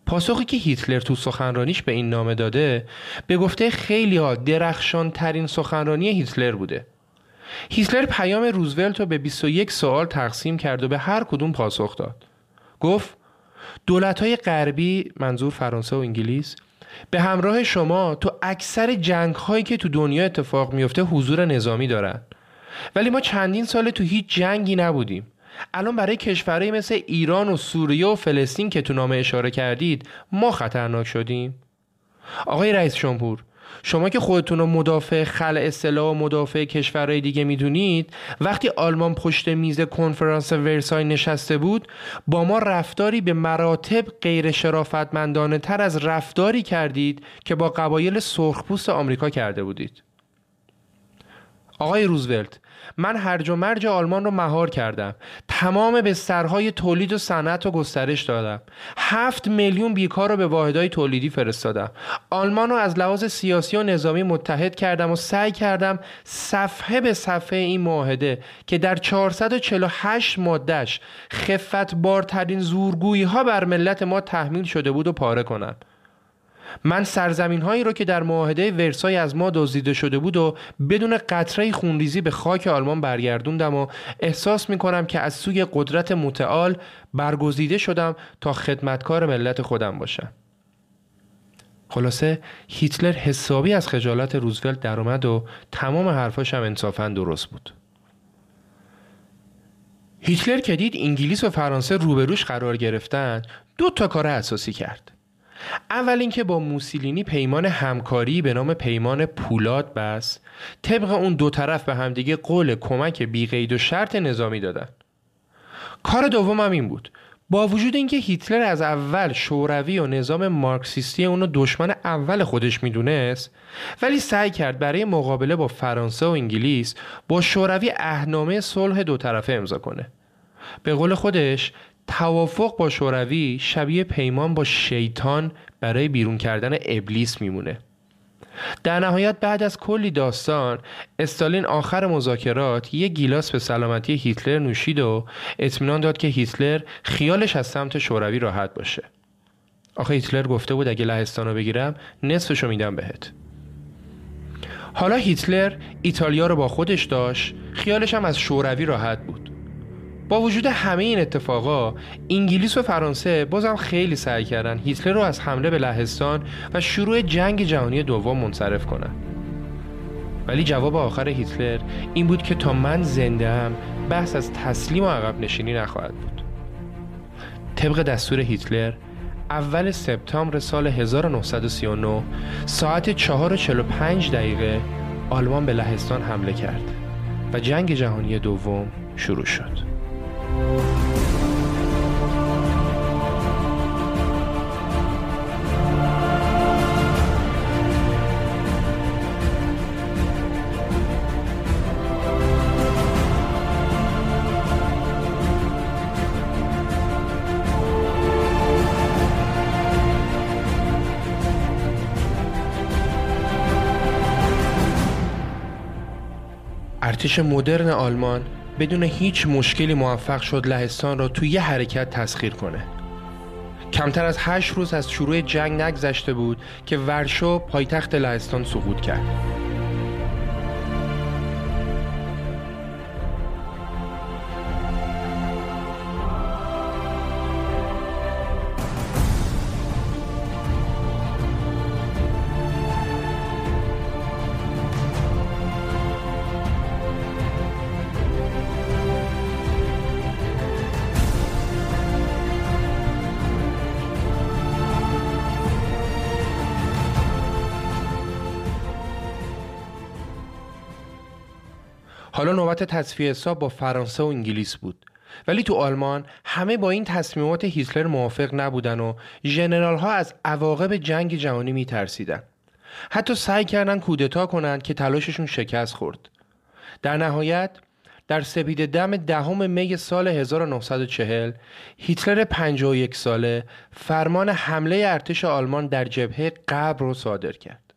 پاسخی که هیتلر تو سخنرانیش به این نامه داده به گفته خیلی ها درخشان ترین سخنرانی هیتلر بوده. هیتلر پیام روزولت رو به 21 سوال تقسیم کرد و به هر کدوم پاسخ داد. گفت دولت های غربی منظور فرانسه و انگلیس به همراه شما تو اکثر جنگ هایی که تو دنیا اتفاق میفته حضور نظامی دارن. ولی ما چندین سال تو هیچ جنگی نبودیم. الان برای کشورهایی مثل ایران و سوریه و فلسطین که تو نامه اشاره کردید ما خطرناک شدیم. آقای رئیس جمهور شما که خودتون رو مدافع خل اصطلاح و مدافع کشورهای دیگه می‌دونید وقتی آلمان پشت میز کنفرانس ورسای نشسته بود با ما رفتاری به مراتب غیر شرافتمندانه تر از رفتاری کردید که با قبایل سرخپوست آمریکا کرده بودید. آقای روزولت من هرج و مرج آلمان رو مهار کردم. تمام به سرهای تولید و صنعت رو گسترش دادم. هفت میلیون بیکار رو به واحدهای تولیدی فرستادم. آلمان رو از لحاظ سیاسی و نظامی متحد کردم و سعی کردم صفحه به صفحه این معاهده که در 448 مادهش خفت بارترین زورگویی ها بر ملت ما تحمیل شده بود و پاره کنم. من سرزمین هایی رو که در معاهده ورسای از ما دزدیده شده بود و بدون قطره خونریزی به خاک آلمان برگردوندم و احساس می کنم که از سوی قدرت متعال برگزیده شدم تا خدمتکار ملت خودم باشم. خلاصه هیتلر حسابی از خجالت روزولت در اومد و تمام حرفاش هم انصافا درست بود. هیتلر که دید انگلیس و فرانسه روبروش قرار گرفتن دو تا کار اساسی کرد. اول اینکه با موسولینی پیمان همکاری به نام پیمان پولاد بس طبق اون دو طرف به همدیگه قول کمک بیقید و شرط نظامی دادن. کار دوم هم این بود. با وجود اینکه هیتلر از اول شوروی و نظام مارکسیستی اونو دشمن اول خودش می‌دونست ولی سعی کرد برای مقابله با فرانسه و انگلیس با شوروی اهنامه صلح دو طرفه امضا کنه. به قول خودش توافق با شوروی شبیه پیمان با شیطان برای بیرون کردن ابلیس میمونه. در نهایت بعد از کلی داستان استالین آخر مذاکرات یه گیلاس به سلامتی هیتلر نوشید و اطمینان داد که هیتلر خیالش از سمت شوروی راحت باشه. آخه هیتلر گفته بود اگه لهستان رو بگیرم نصفشو میدم بهت. حالا هیتلر ایتالیا رو با خودش داشت خیالش هم از شوروی راحت بود. با وجود همه این اتفاقا انگلیس و فرانسه بازم خیلی سعی کردن هیتلر رو از حمله به لهستان و شروع جنگ جهانی دوم منصرف کنن ولی جواب آخر هیتلر این بود که تا من زنده هم بحث از تسلیم و عقب نشینی نخواهد بود طبق دستور هیتلر اول سپتامبر سال 1939 ساعت 4:45 دقیقه آلمان به لهستان حمله کرد و جنگ جهانی دوم شروع شد. ارتش مدرن آلمان بدون هیچ مشکلی موفق شد لهستان را توی یه حرکت تسخیر کنه. کمتر از هشت روز از شروع جنگ نگذشته بود که ورشو پایتخت لهستان سقوط کرد. حالا نوبت تصفیه حساب با فرانسه و انگلیس بود. ولی تو آلمان همه با این تصمیمات هیتلر موافق نبودن و ژنرال ها از عواقب جنگ جهانی میترسیدن. حتی سعی کردن کودتا کنند که تلاششون شکست خورد. در نهایت در سپید دم دهم می سال 1940 هیتلر 51 ساله فرمان حمله ارتش آلمان در جبهه قبر رو صادر کرد.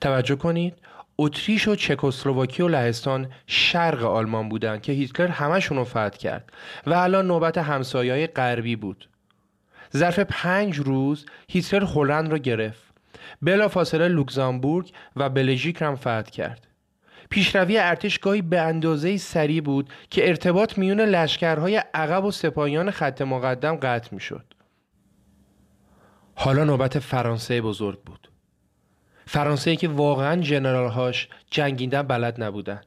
توجه کنید اتریش و چکسلواکی و لهستان شرق آلمان بودند که هیتلر همشون رو فتح کرد و الان نوبت همسایه غربی بود ظرف پنج روز هیتلر هلند را گرفت بلا فاصله لوکزامبورگ و بلژیک را فتح کرد پیشروی ارتش گاهی به اندازه سریع بود که ارتباط میون لشکرهای عقب و سپاهیان خط مقدم قطع می‌شد. حالا نوبت فرانسه بزرگ بود. فرانسه که واقعا جنرالهاش جنگیدن بلد نبودن.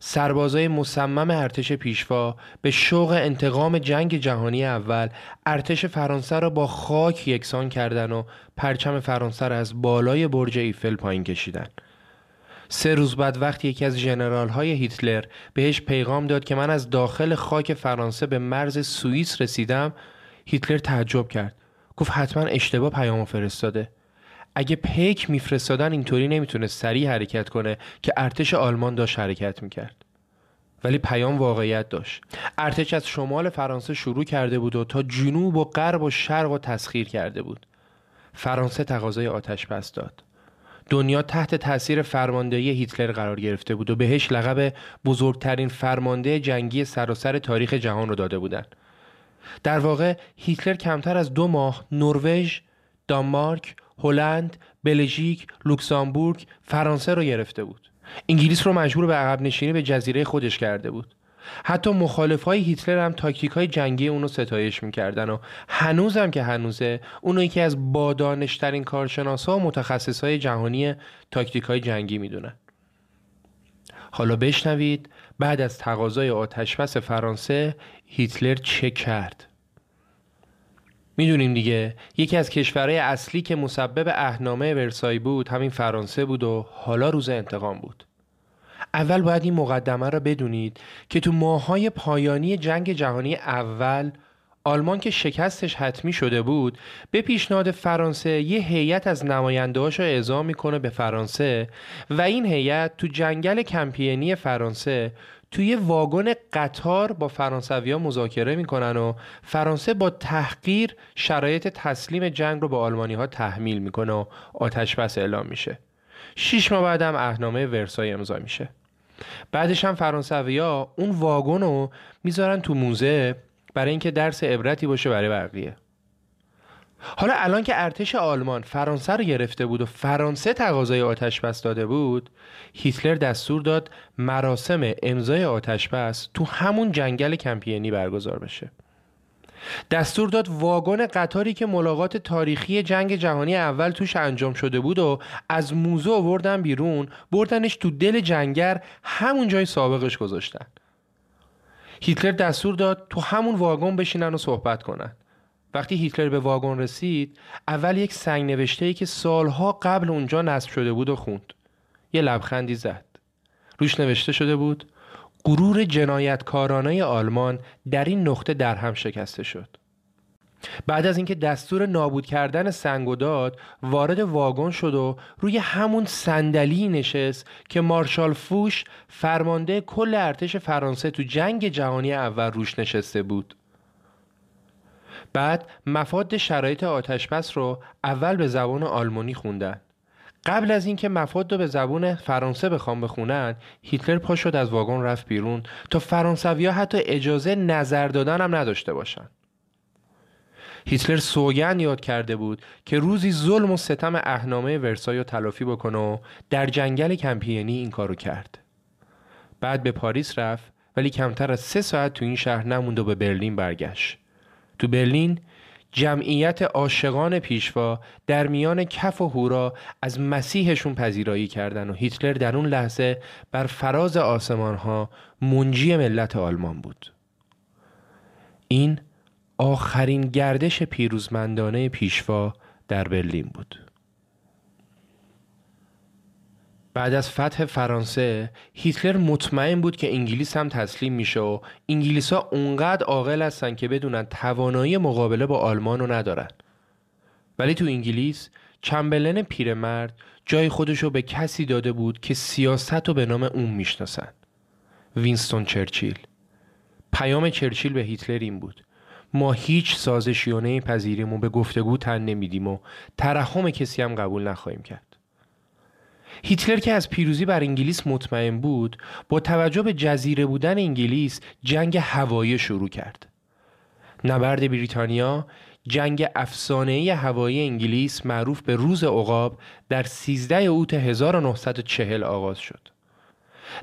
سربازای مصمم ارتش پیشوا به شوق انتقام جنگ جهانی اول ارتش فرانسه را با خاک یکسان کردن و پرچم فرانسه را از بالای برج ایفل پایین کشیدن. سه روز بعد وقتی یکی از جنرال های هیتلر بهش پیغام داد که من از داخل خاک فرانسه به مرز سوئیس رسیدم هیتلر تعجب کرد. گفت حتما اشتباه پیام فرستاده. اگه پیک میفرستادن اینطوری نمی‌تونه سریع حرکت کنه که ارتش آلمان داشت حرکت می‌کرد. ولی پیام واقعیت داشت. ارتش از شمال فرانسه شروع کرده بود و تا جنوب و غرب و شرق و تسخیر کرده بود. فرانسه تقاضای آتش بس داد. دنیا تحت تاثیر فرماندهی هیتلر قرار گرفته بود و بهش لقب بزرگترین فرمانده جنگی سراسر تاریخ جهان رو داده بودند. در واقع هیتلر کمتر از دو ماه نروژ، دانمارک، هلند، بلژیک، لوکزامبورگ، فرانسه رو گرفته بود. انگلیس رو مجبور به عقب نشینی به جزیره خودش کرده بود. حتی مخالف های هیتلر هم تاکتیک های جنگی اونو ستایش می‌کردن و هنوزم که هنوزه اونو یکی از بادانشترین کارشناس ها و متخصص های جهانی تاکتیک های جنگی می‌دونن. حالا بشنوید بعد از تقاضای آتشبس فرانسه هیتلر چه کرد؟ می‌دونیم دیگه. یکی از کشورهای اصلی که مسبب اهنامه ورسای بود همین فرانسه بود و حالا روز انتقام بود. اول باید این مقدمه را بدونید که تو ماهای پایانی جنگ جهانی اول آلمان که شکستش حتمی شده بود به پیشنهاد فرانسه یه هیئت از نمایندهاش رو اعزام می‌کنه به فرانسه و این هیئت تو جنگل کمپینی فرانسه توی واگن قطار با فرانسویا مذاکره می‌کنن و فرانسه با تحقیر شرایط تسلیم جنگ رو به آلمانی ها تحمیل می‌کنه و آتش بس اعلام میشه. شیش ماه بعدم اهنامه ورسای امضا میشه. بعدش هم فرانسویا اون واگن رو می‌ذارن تو موزه برای اینکه درس عبرتی باشه برای بقیه. حالا الان که ارتش آلمان فرانسه رو گرفته بود و فرانسه تقاضای آتش بس داده بود هیتلر دستور داد مراسم امضای آتش بس تو همون جنگل کمپینی برگزار بشه. دستور داد واگن قطاری که ملاقات تاریخی جنگ جهانی اول توش انجام شده بود و از موزه آوردن بیرون بردنش تو دل جنگر همون جای سابقش گذاشتن. هیتلر دستور داد تو همون واگن بشینن و صحبت کنن. وقتی هیتلر به واگن رسید اول یک سنگ نوشته ای که سالها قبل اونجا نصب شده بود و خوند. یه لبخندی زد. روش نوشته شده بود گرور جنایتکارانه آلمان در این نقطه در هم شکسته شد. بعد از اینکه دستور نابود کردن سنگ داد وارد واگن شد و روی همون صندلی نشست که مارشال فوش فرمانده کل ارتش فرانسه تو جنگ جهانی اول روش نشسته بود. بعد مفاد شرایط آتشبس رو اول به زبان آلمانی خوندن. قبل از اینکه مفاد رو به زبان فرانسه بخوام بخونن هیتلر پا شد از واگن رفت بیرون تا فرانسویا حتی اجازه نظر دادن هم نداشته باشن. هیتلر سوگن یاد کرده بود که روزی ظلم و ستم اهنامه ورسای رو تلافی بکنه و در جنگل کمپینی این کارو کرد. بعد به پاریس رفت ولی کمتر از سه ساعت تو این شهر نموند و به برلین برگشت. تو برلین جمعیت عاشقان پیشوا در میان کف و هورا از مسیحشون پذیرایی کردن و هیتلر در اون لحظه بر فراز آسمان ها منجی ملت آلمان بود. این آخرین گردش پیروزمندانه پیشوا در برلین بود. بعد از فتح فرانسه هیتلر مطمئن بود که انگلیس هم تسلیم میشه و انگلیس ها اونقدر عاقل هستن که بدونن توانایی مقابله با آلمان رو ندارن. ولی تو انگلیس چمبلن پیرمرد جای خودش رو به کسی داده بود که سیاست رو به نام اون می‌شناسن. وینستون چرچیل. پیام چرچیل به هیتلر این بود. ما هیچ سازشیانه پذیریم و به گفتگو تن نمیدیم و ترحم کسی هم قبول نخواهیم کرد. هیتلر که از پیروزی بر انگلیس مطمئن بود با توجه به جزیره بودن انگلیس جنگ هوایی شروع کرد. نبرد بریتانیا جنگ افسانه‌ای هوایی انگلیس معروف به روز عقاب در 13 اوت 1940 آغاز شد.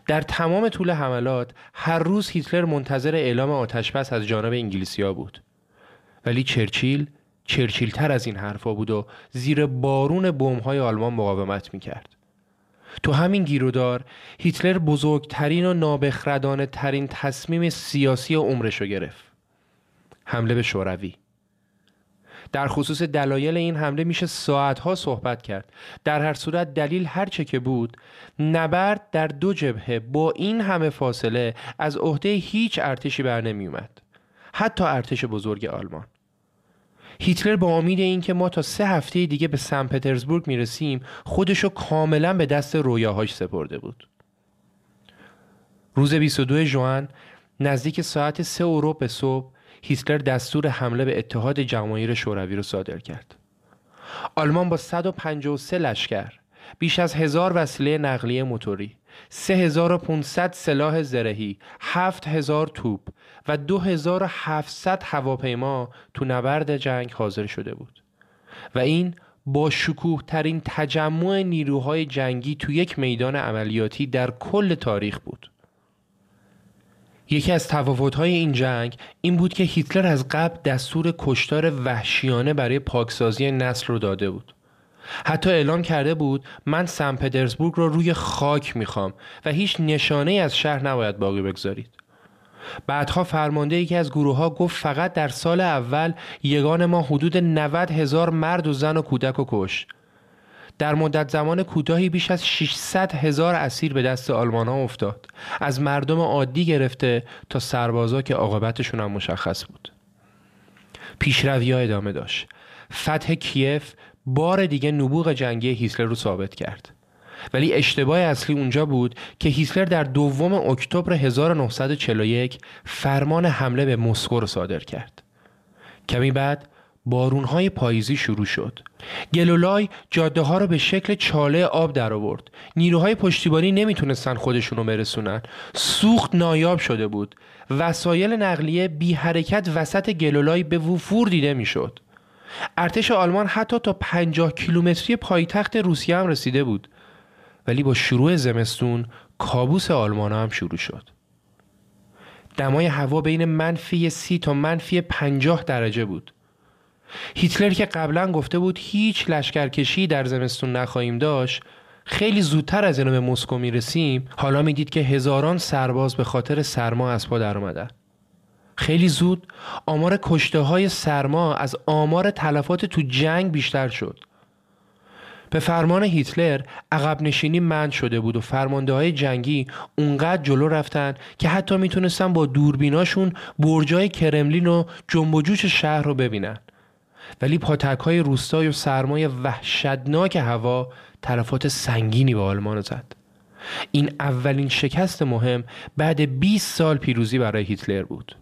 در تمام طول حملات هر روز هیتلر منتظر اعلام آتشبس از جانب انگلیسیا بود. ولی چرچیل چرچیلتر از این حرفا بود و زیر بارون بمب‌های آلمان مقاومت می‌کرد. تو همین گیرودار هیتلر بزرگترین و نابخردانه ترین تصمیم سیاسی عمرش رو گرفت. حمله به شوروی. در خصوص دلایل این حمله میشه ساعتها صحبت کرد. در هر صورت دلیل هر چه که بود نبرد در دو جبهه با این همه فاصله از عهده هیچ ارتشی بر نمی اومد حتی ارتش بزرگ آلمان. هیتلر با امید اینکه ما تا سه هفته دیگه به سن پترزبورگ می‌رسیم خودشو کاملا به دست رویاهاش سپرده بود. روز 22 ژوئن نزدیک ساعت سه اورو به صبح هیتلر دستور حمله به اتحاد جماهیر شوروی رو صادر کرد. آلمان با 153 لشکر بیش از هزار وسیله نقلیه موتوری 3500 سلاح زرهی 7000 توپ و 2700 هواپیما تو نبرد جنگ حاضر شده بود. و این با شکوه ترین تجمع نیروهای جنگی تو یک میدان عملیاتی در کل تاریخ بود. یکی از تفاوت‌های این جنگ این بود که هیتلر از قبل دستور کشتار وحشیانه برای پاکسازی نسل رو داده بود. حتی اعلام کرده بود من سن پترزبورگ رو روی خاک می‌خوام و هیچ نشانه از شهر نباید باقی بگذارید. بعدها فرمانده یکی از گروه ها گفت فقط در سال اول یگان ما حدود 90 هزار مرد و زن و کودک و کش در مدت زمان کوتاهی بیش از 600 هزار اسیر به دست آلمان ها افتاد. از مردم عادی گرفته تا سربازا که عاقبتشون هم مشخص بود. پیشروی ها ادامه داشت. فتح کیف بار دیگه نبوغ جنگی هیتلر رو ثابت کرد. ولی اشتباه اصلی اونجا بود که هیتلر در دوم اکتبر 1941 فرمان حمله به مسکو رو صادر کرد. کمی بعد بارونهای پاییزی شروع شد. گلولای جاده ها رو به شکل چاله آب در آورد نیروهای پشتیبانی نمی‌تونستن خودشون رو برسونن. سوخت نایاب شده بود. وسایل نقلیه بی حرکت وسط گلولای به وفور دیده می‌شد. ارتش آلمان حتی تا 50 کیلومتری پایتخت روسیه هم رسیده بود. ولی با شروع زمستون کابوس آلمان هم شروع شد. دمای هوا بین منفی سی تا منفی پنجاه درجه بود. هیتلر که قبلا گفته بود هیچ لشکرکشی در زمستون نخواهیم داشت خیلی زودتر از اینو به مسکو می‌رسیم. حالا می‌دید که هزاران سرباز به خاطر سرما از پا در اومدن. خیلی زود آمار کشته های سرما از آمار تلفات تو جنگ بیشتر شد. به فرمان هیتلر عقب نشینی من شده بود و فرمانده های جنگی اونقدر جلو رفتن که حتی می‌تونستن با دوربیناشون برجای کرملین و جنب و جوش شهر رو ببینن. ولی پاتک های روستای و سرمای وحشتناک هوا تلفات سنگینی به آلمان زد. این اولین شکست مهم بعد 20 سال پیروزی برای هیتلر بود.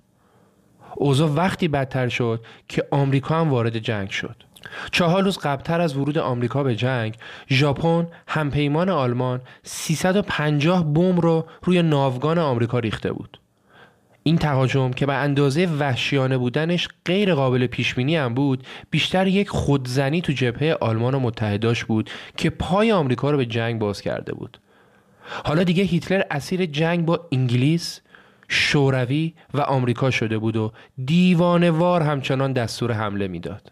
اوضاع وقتی بدتر شد که آمریکا هم وارد جنگ شد. چهار روز قبلتر از ورود آمریکا به جنگ ژاپن همپیمان آلمان 350 بمب رو روی ناوگان آمریکا ریخته بود این تهاجم که به اندازه وحشیانه بودنش غیر قابل پیش بینی هم بود بیشتر یک خودزنی تو جبهه آلمان و متحداش بود که پای آمریکا رو به جنگ باز کرده بود حالا دیگه هیتلر اسیر جنگ با انگلیس شوروی و آمریکا شده بود و دیوانه وار همچنان دستور حمله می‌داد.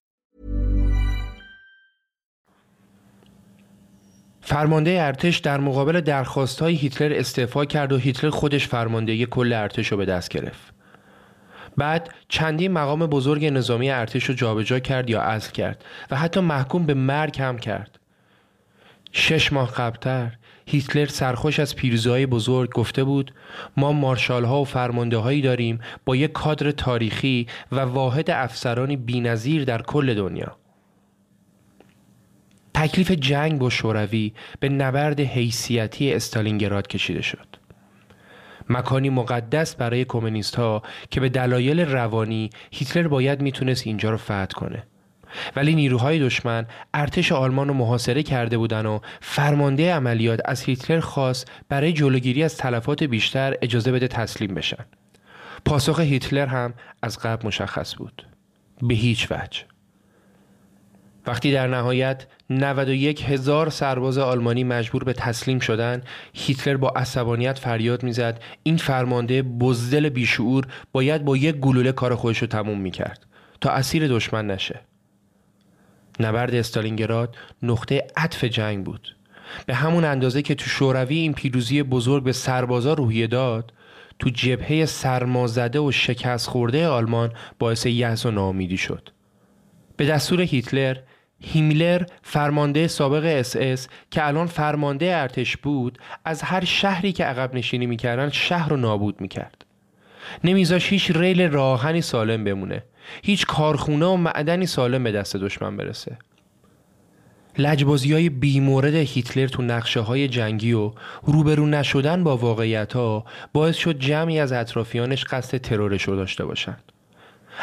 فرمانده ارتش در مقابل درخواست های هیتلر استعفا کرد و هیتلر خودش فرماندهی کل ارتش رو به دست گرفت. بعد چندین مقام بزرگ نظامی ارتش رو جابجا کرد یا عزل کرد و حتی محکوم به مرگ هم کرد. شش ماه قبلتر هیتلر سرخوش از پیروزی بزرگ گفته بود ما مارشال ها و فرمانده هایی داریم با یک کادر تاریخی و واحد افسرانی بینظیر در کل دنیا تکلیف جنگ با شوروی به نبرد حیثیتی استالینگراد کشیده شد. مکانی مقدس برای کمونیست ها که به دلایل روانی هیتلر باید می‌تونست اینجا رو فتح کنه. ولی نیروهای دشمن ارتش آلمان رو محاصره کرده بودن و فرمانده عملیات از هیتلر خواست برای جلوگیری از تلفات بیشتر اجازه بده تسلیم بشن. پاسخ هیتلر هم از قبل مشخص بود. به هیچ وجه. وقتی در نهایت 91 هزار سرباز آلمانی مجبور به تسلیم شدن هیتلر با عصبانیت فریاد می‌زد این فرمانده بزدل بیشعور باید با یک گلوله کار خودش رو تموم می‌کرد تا اسیر دشمن نشه. نبرد استالینگراد نقطه عطف جنگ بود. به همون اندازه که تو شوروی این پیروزی بزرگ به سربازا روحیه داد تو جبهه سرمازده و شکست خورده آلمان باعث یأس و ناامیدی شد. به دستور هیتلر هیملر فرمانده سابق اس اس که الان فرمانده ارتش بود از هر شهری که عقب نشینی می‌کردن شهر رو نابود می‌کرد. نمیذاش هیچ ریل راه‌آهنی سالم بمونه. هیچ کارخونه و معدنی سالم به دست دشمن برسه. لجبازی های بیمورد هیتلر تو نقشه های جنگی و روبرو نشدن با واقعیت ها باعث شد جمعی از اطرافیانش قصد ترورش رو داشته باشند.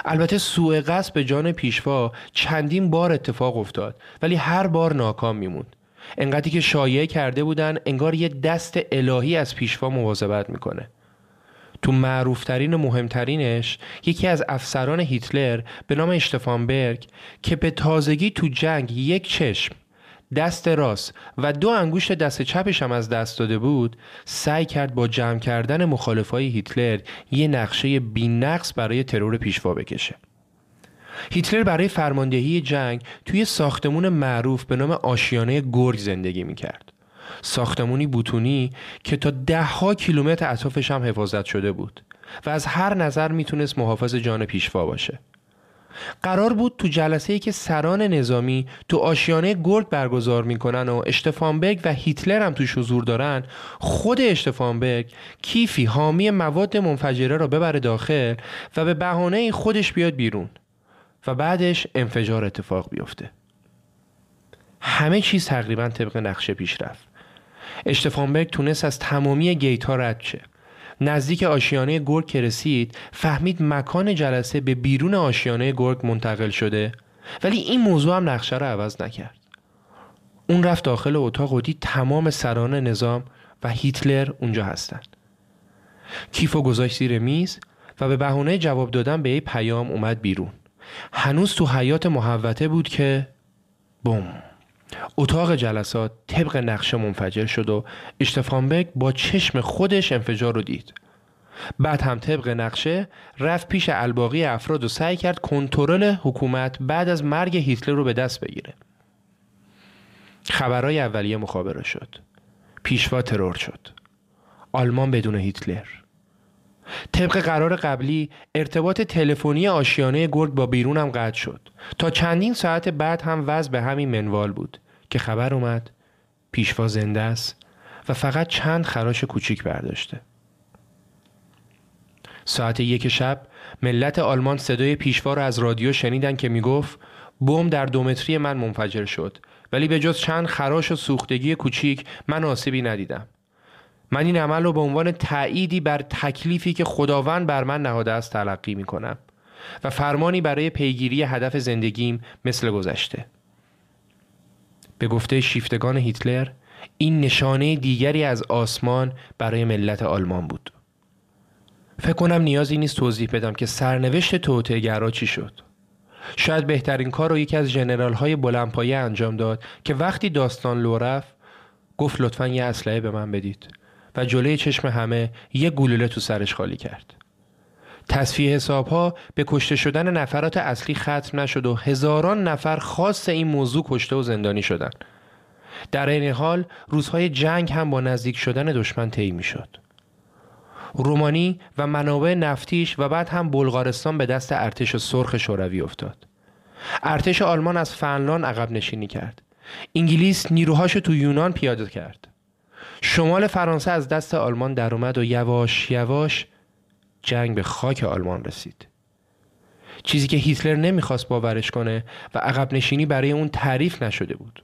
البته سوء قصد به جان پیشوا چندین بار اتفاق افتاد ولی هر بار ناکام میموند. انقدری که شایعه کرده بودن انگار یه دست الهی از پیشوا مواظبت می‌کنه. تو معروفترین و مهمترینش یکی از افسران هیتلر به نام اشتفانبرگ که به تازگی تو جنگ یک چشم دست راست و دو انگشت دست چپش هم از دست داده بود سعی کرد با جمع کردن مخالفای هیتلر یه نقشه بینقص برای ترور پیشوا بکشه. هیتلر برای فرماندهی جنگ توی ساختمون معروف به نام آشیانه گرگ زندگی می‌کرد. ساختمونی بوتونی که تا دهها کیلومتر اطرافش هم حفاظت شده بود و از هر نظر می‌تونست محافظ جان پیشوا باشه. قرار بود تو جلسه ای که سران نظامی تو آشیانه گرگ برگزار می‌کنن و اشتفانبرگ و هیتلر هم توش حضور دارن خود اشتفانبرگ کیفی حامی مواد منفجره را ببره داخل و به بهانه خودش بیاد بیرون و بعدش انفجار اتفاق بیفته. همه چیز تقریبا طبق نقشه پیش رفت اشتفانبرگ تونست از تمامی گیت ها رد شه. نزدیک آشیانه گرگ که رسید فهمید مکان جلسه به بیرون آشیانه گرگ منتقل شده. ولی این موضوع هم نقشه رو عوض نکرد. اون رفت داخل اتاق و دید تمام سران نظام و هیتلر اونجا هستن. کیف و گذاشت زیر میز و به بهونه جواب دادن به یه پیام اومد بیرون. هنوز تو حیات محوته بود که بوم. اتاق جلسات طبق نقشه منفجر شد و اشتفانبک با چشم خودش انفجار رو دید. بعد هم طبق نقشه رفت پیش الباقی افراد و سعی کرد کنترل حکومت بعد از مرگ هیتلر رو به دست بگیره. خبرهای اولیه مخابره شد. پیشوا ترور شد. آلمان بدون هیتلر. طبق قرار قبلی ارتباط تلفنی آشیانه گرگ با هم قطع شد. تا چندین ساعت بعد هم وضع به همین منوال بود که خبر اومد پیشوا زنده است و فقط چند خراش کوچیک برداشته. ساعت یک شب ملت آلمان صدای پیشوا را از رادیو شنیدن که می‌گفت بم در دومتری من منفجر شد. ولی به جز چند خراش و سوختگی کوچیک من آسیبی ندیدم. من این عمل رو به عنوان تأییدی بر تکلیفی که خداوند بر من نهاده است تلقی می کنم و فرمانی برای پیگیری هدف زندگیم مثل گذشته. به گفته شیفتگان هیتلر این نشانه دیگری از آسمان برای ملت آلمان بود. فکر کنم نیازی نیست توضیح بدم که سرنوشت توطئه‌گرا چی شد. شاید بهترین کار رو یکی از جنرال های بلندپایه انجام داد که وقتی داستان لو رفت گفت لطفا یه اسلحه به من بدید. و جلوی چشم همه یه گلوله تو سرش خالی کرد. تصفیه حساب ها به کشته شدن نفرات اصلی ختم نشد و هزاران نفر خاص این موضوع کشته و زندانی شدن. در این حال روزهای جنگ هم با نزدیک شدن دشمن طی می شد. رومانی و منابع نفتیش و بعد هم بلغارستان به دست ارتش سرخ شوروی افتاد. ارتش آلمان از فنلان عقب نشینی کرد. انگلیس نیروهاش تو یونان پیاده کرد. شمال فرانسه از دست آلمان در اومد و یواش یواش جنگ به خاک آلمان رسید. چیزی که هیتلر نمی‌خواست باورش کنه و عقب نشینی برای اون تعریف نشده بود.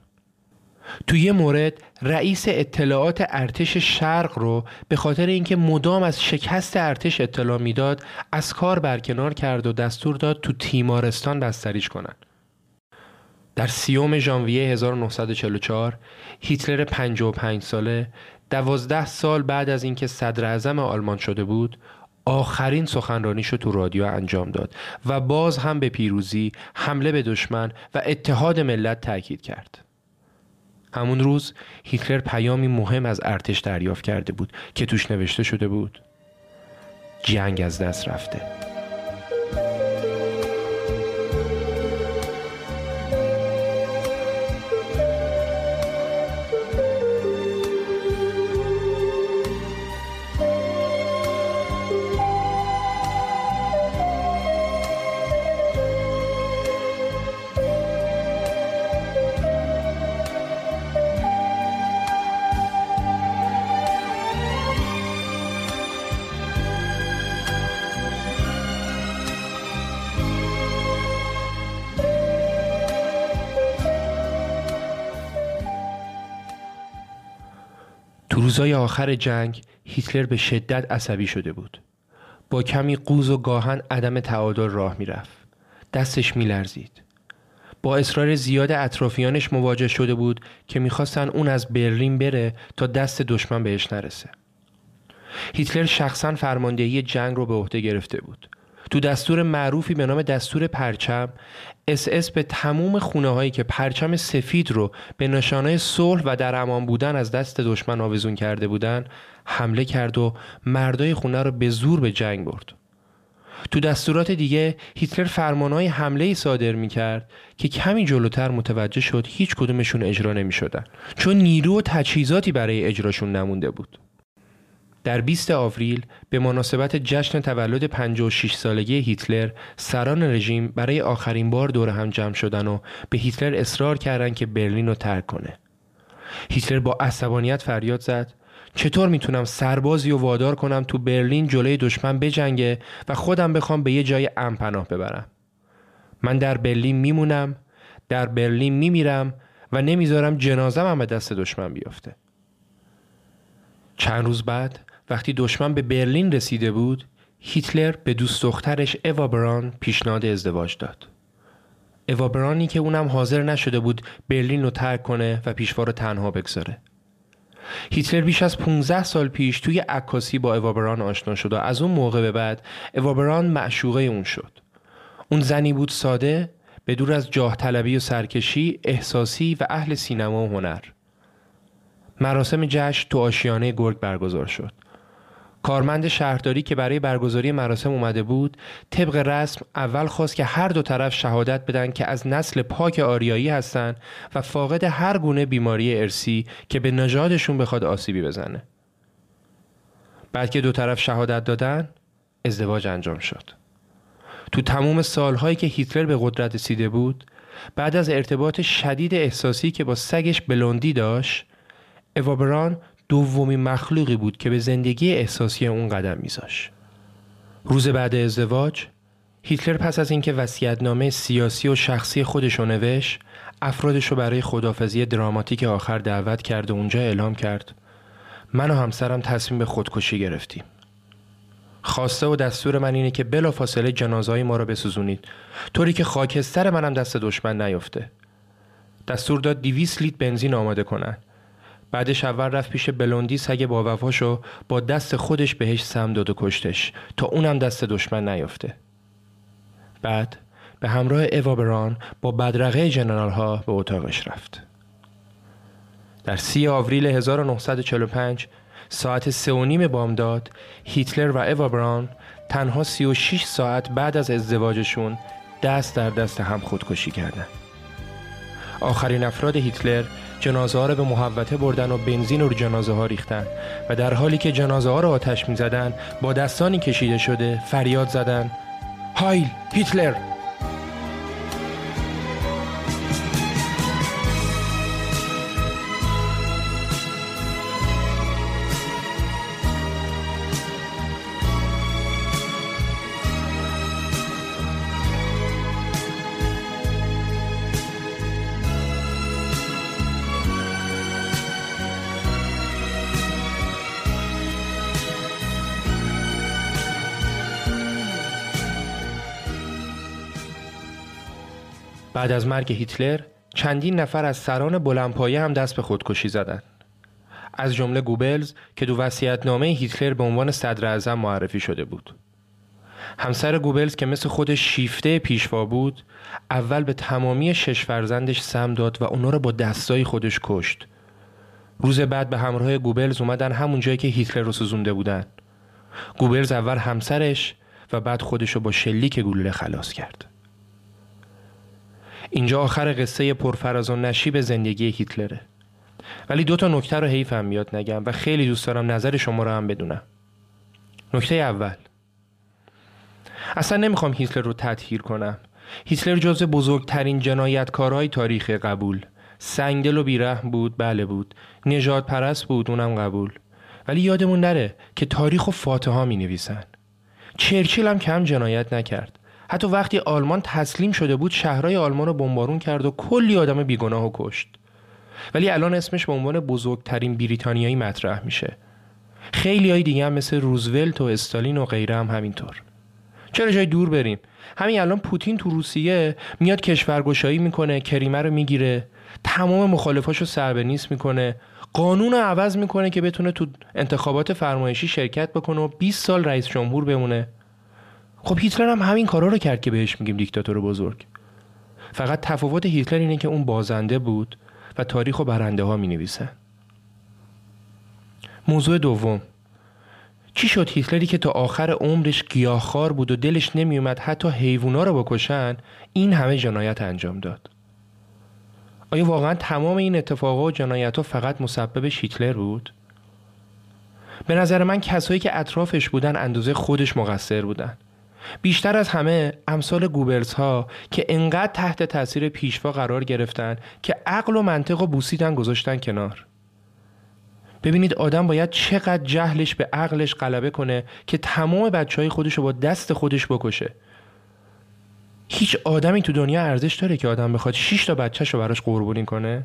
تو یه مورد رئیس اطلاعات ارتش شرق رو به خاطر اینکه مدام از شکست ارتش اطلاع می‌داد از کار برکنار کرد و دستور داد تو تیمارستان بستریش کنن. در سیوم ژانویه 1944 هیتلر 55 ساله دوازده سال بعد از اینکه صدر اعظم آلمان شده بود آخرین سخنرانیشو تو رادیو انجام داد و باز هم به پیروزی، حمله به دشمن و اتحاد ملت تاکید کرد. همون روز هیتلر پیامی مهم از ارتش دریافت کرده بود که توش نوشته شده بود جنگ از دست رفته. آخر جنگ هیتلر به شدت عصبی شده بود. با کمی قوز و گاهاً عدم تعادل راه می‌رفت. دستش میلرزید. با اصرار زیاد اطرافیانش مواجه شده بود که می‌خواستن اون از برلین بره تا دست دشمن بهش نرسه. هیتلر شخصا فرماندهی جنگ رو به عهده گرفته بود. تو دستور معروفی به نام دستور پرچم اس اس به تموم خونه هایی که پرچم سفید رو به نشانه صلح و در امان بودن از دست دشمن آویزون کرده بودن حمله کرد و مردای خونه رو به زور به جنگ برد. تو دستورات دیگه هیتلر فرمانهای حمله ای صادر می کرد که کمی جلوتر متوجه شد هیچ کدومشون اجرا نمی شدن چون نیرو و تجهیزاتی برای اجراشون نمونده بود. در 20 آوریل به مناسبت جشن تولد 56 سالگی هیتلر سران رژیم برای آخرین بار دور هم جمع شدن و به هیتلر اصرار کردند که برلین رو ترک کنه. هیتلر با عصبانیت فریاد زد. چطور می‌تونم سربازی و وادار کنم تو برلین جلوی دشمن بجنگه و خودم بخوام به یه جای امن پناه ببرم؟ من در برلین میمونم در برلین میمیرم و نمی‌ذارم جنازم هم به دست دشمن بیفته. چند روز بعد وقتی دشمن به برلین رسیده بود هیتلر به دوست دخترش اوا بران پیشنهاد ازدواج داد اوا برانی که اونم حاضر نشده بود برلین رو ترک کنه و پیشوا رو تنها بگذاره هیتلر بیش از 15 سال پیش توی عکاسی با اوابران آشنا شد و از اون موقع به بعد اوابران معشوقه اون شد. اون زنی بود ساده، به دور از جاه طلبی و سرکشی، احساسی و اهل سینما و هنر. مراسم جشن تو آشیانه گرگ برگزار شد. کارمند شهرداری که برای برگزاری مراسم اومده بود طبق رسم اول خواست که هر دو طرف شهادت بدن که از نسل پاک آریایی هستند و فاقد هر گونه بیماری ارسی که به نژادشون بخواد آسیبی بزنه. بعد که دو طرف شهادت دادن ازدواج انجام شد. تو تموم سالهایی که هیتلر به قدرت رسیده بود بعد از ارتباط شدید احساسی که با سگش بلوندی داشت اوابران دومین مخلوقی بود که به زندگی احساسی اون قدم میذاش. روز بعد ازدواج هیتلر پس از اینکه وصیت‌نامه سیاسی و شخصی خودش رو نوشت افرادش رو برای خدافزی دراماتیک آخر دعوت کرد و اونجا اعلام کرد. من و همسرم تصمیم به خودکشی گرفتیم. خواسته و دستور من اینه که بلافاصله جنازهای ما رو بسوزونید. طوری که خاکستر منم دست دشمن نیفته. دستور داد دیویس لیت بنزین آماده کنن. بعدش اول رفت پیش بلوندی سگ با وفاشو با دست خودش بهش سم داد و کشتش تا اونم دست دشمن نیافته بعد به همراه ایوا بران با بدرقه جنرال ها به اتاقش رفت در سی آوریل 1945 ساعت سه و نیم بامداد هیتلر و ایوا بران تنها 36 ساعت بعد از ازدواجشون دست در دست هم خودکشی کردند. آخرین افراد هیتلر جنازه ها رو به محوطه بردن و بنزین رو جنازه ها ریختن و در حالی که جنازه ها رو آتش می زدن با دستانی کشیده شده فریاد زدن. هایل هیتلر! بعد از مرگ هیتلر چندین نفر از سران بلندپایه هم دست به خودکشی زدند. از جمله گوبلز که دو نامه هیتلر به عنوان صدر اعظم معرفی شده بود. همسر گوبلز که مثل خودش شیفته پیشوا بود اول به تمامی شش فرزندش سم داد و اونا رو با دستای خودش کشت. روز بعد به همراه گوبلز اومدن همون جایی که هیتلر رو سوزونده بودن. گوبلز اول همسرش و بعد خودش رو با شلیک گلوله خلاص کرد. اینجا آخر قصه پرفراز و نشیب زندگی هیتلره. ولی دو تا نکته رو حیفم میاد نگم و خیلی دوست دارم نظر شما رو هم بدونم. نکته اول. اصلا نمی‌خوام هیتلر رو تطهیر کنم. هیتلر جز بزرگترین جنایتکارهای تاریخ قبول. سنگدل و بیرحم بود بله بود. نجات پرست بود اونم قبول. ولی یادمون نره که تاریخ و فاتحا می نویسن. چرچیل هم کم جنایت نکرد. حتی وقتی آلمان تسلیم شده بود شهرهای آلمان رو بمبارون کرد و کلی آدم بیگناه و کشت. ولی الان اسمش به عنوان بزرگترین بریتانیایی مطرح میشه. خیلی های دیگه هم مثل روزولت و استالین و غیره هم همینطور. چرا جای دور بریم؟ همین الان پوتین تو روسیه میاد کشورگشایی می‌کنه کریمه رو می‌گیره تمام مخالفاشو سر به نیست می‌کنه قانون رو عوض می‌کنه که بتونه تو انتخابات فرمایشی شرکت بکنه و 20 سال رئیس جمهور بمونه. خب هیتلر هم همین کارا رو کرد که بهش میگیم دیکتاتور بزرگ فقط تفاوت هیتلر اینه که اون بازنده بود و تاریخ و برنده ها می نویسن. موضوع دوم چی شد هیتلری که تا آخر عمرش گیاهخوار بود و دلش نمیومد حتی حیوونا رو بکشن این همه جنایت انجام داد آیا واقعا تمام این اتفاقا و جنایت ها فقط مسببش هیتلر بود؟ به نظر من کسایی که اطرافش بودن اندازه خودش مقصر بودن بیشتر از همه امثال گوبلز ها که انقدر تحت تاثیر پیشوا قرار گرفتن که عقل و منطق و بوسیدن گذاشتن کنار. ببینید آدم باید چقدر جهلش به عقلش غلبه کنه که تمام بچه های خودش رو با دست خودش بکشه. هیچ آدمی تو دنیا ارزش داره که آدم بخواد 6 تا بچهش رو براش قربونی کنه؟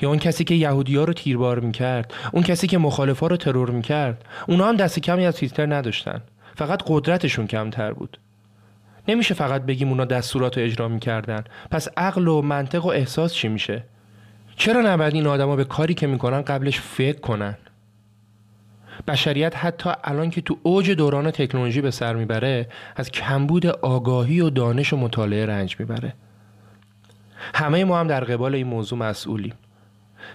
یا اون کسی که یهودی ها رو تیربار می‌کرد اون کسی که مخالفا رو ترور می‌کرد اونا هم دست کمی از هیتلر نداشتن. فقط قدرتشون کمتر بود. نمیشه فقط بگیم اونا دستورات رو اجرا می‌کردن. پس عقل و منطق و احساس چی میشه؟ چرا نباید این آدما به کاری که می‌کنن قبلش فکر کنن؟ بشریت حتی الان که تو اوج دوران تکنولوژی به سر می‌بره از کمبود آگاهی و دانش و مطالعه رنج می‌بره. همه ما هم در قبال این موضوع مسئولیم.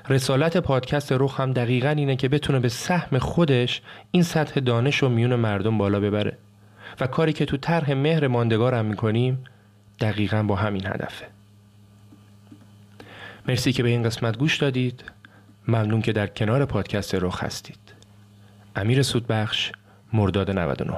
رسالت پادکست روح هم دقیقا اینه که بتونه به سهم خودش این سطح دانش و میون مردم بالا ببره. و کاری که تو طرح مهر ماندگار هم می‌کنیم دقیقا با همین هدفه. مرسی که به این قسمت گوش دادید. ممنون که در کنار پادکست رخ هستید. امیر سودبخش مرداد 99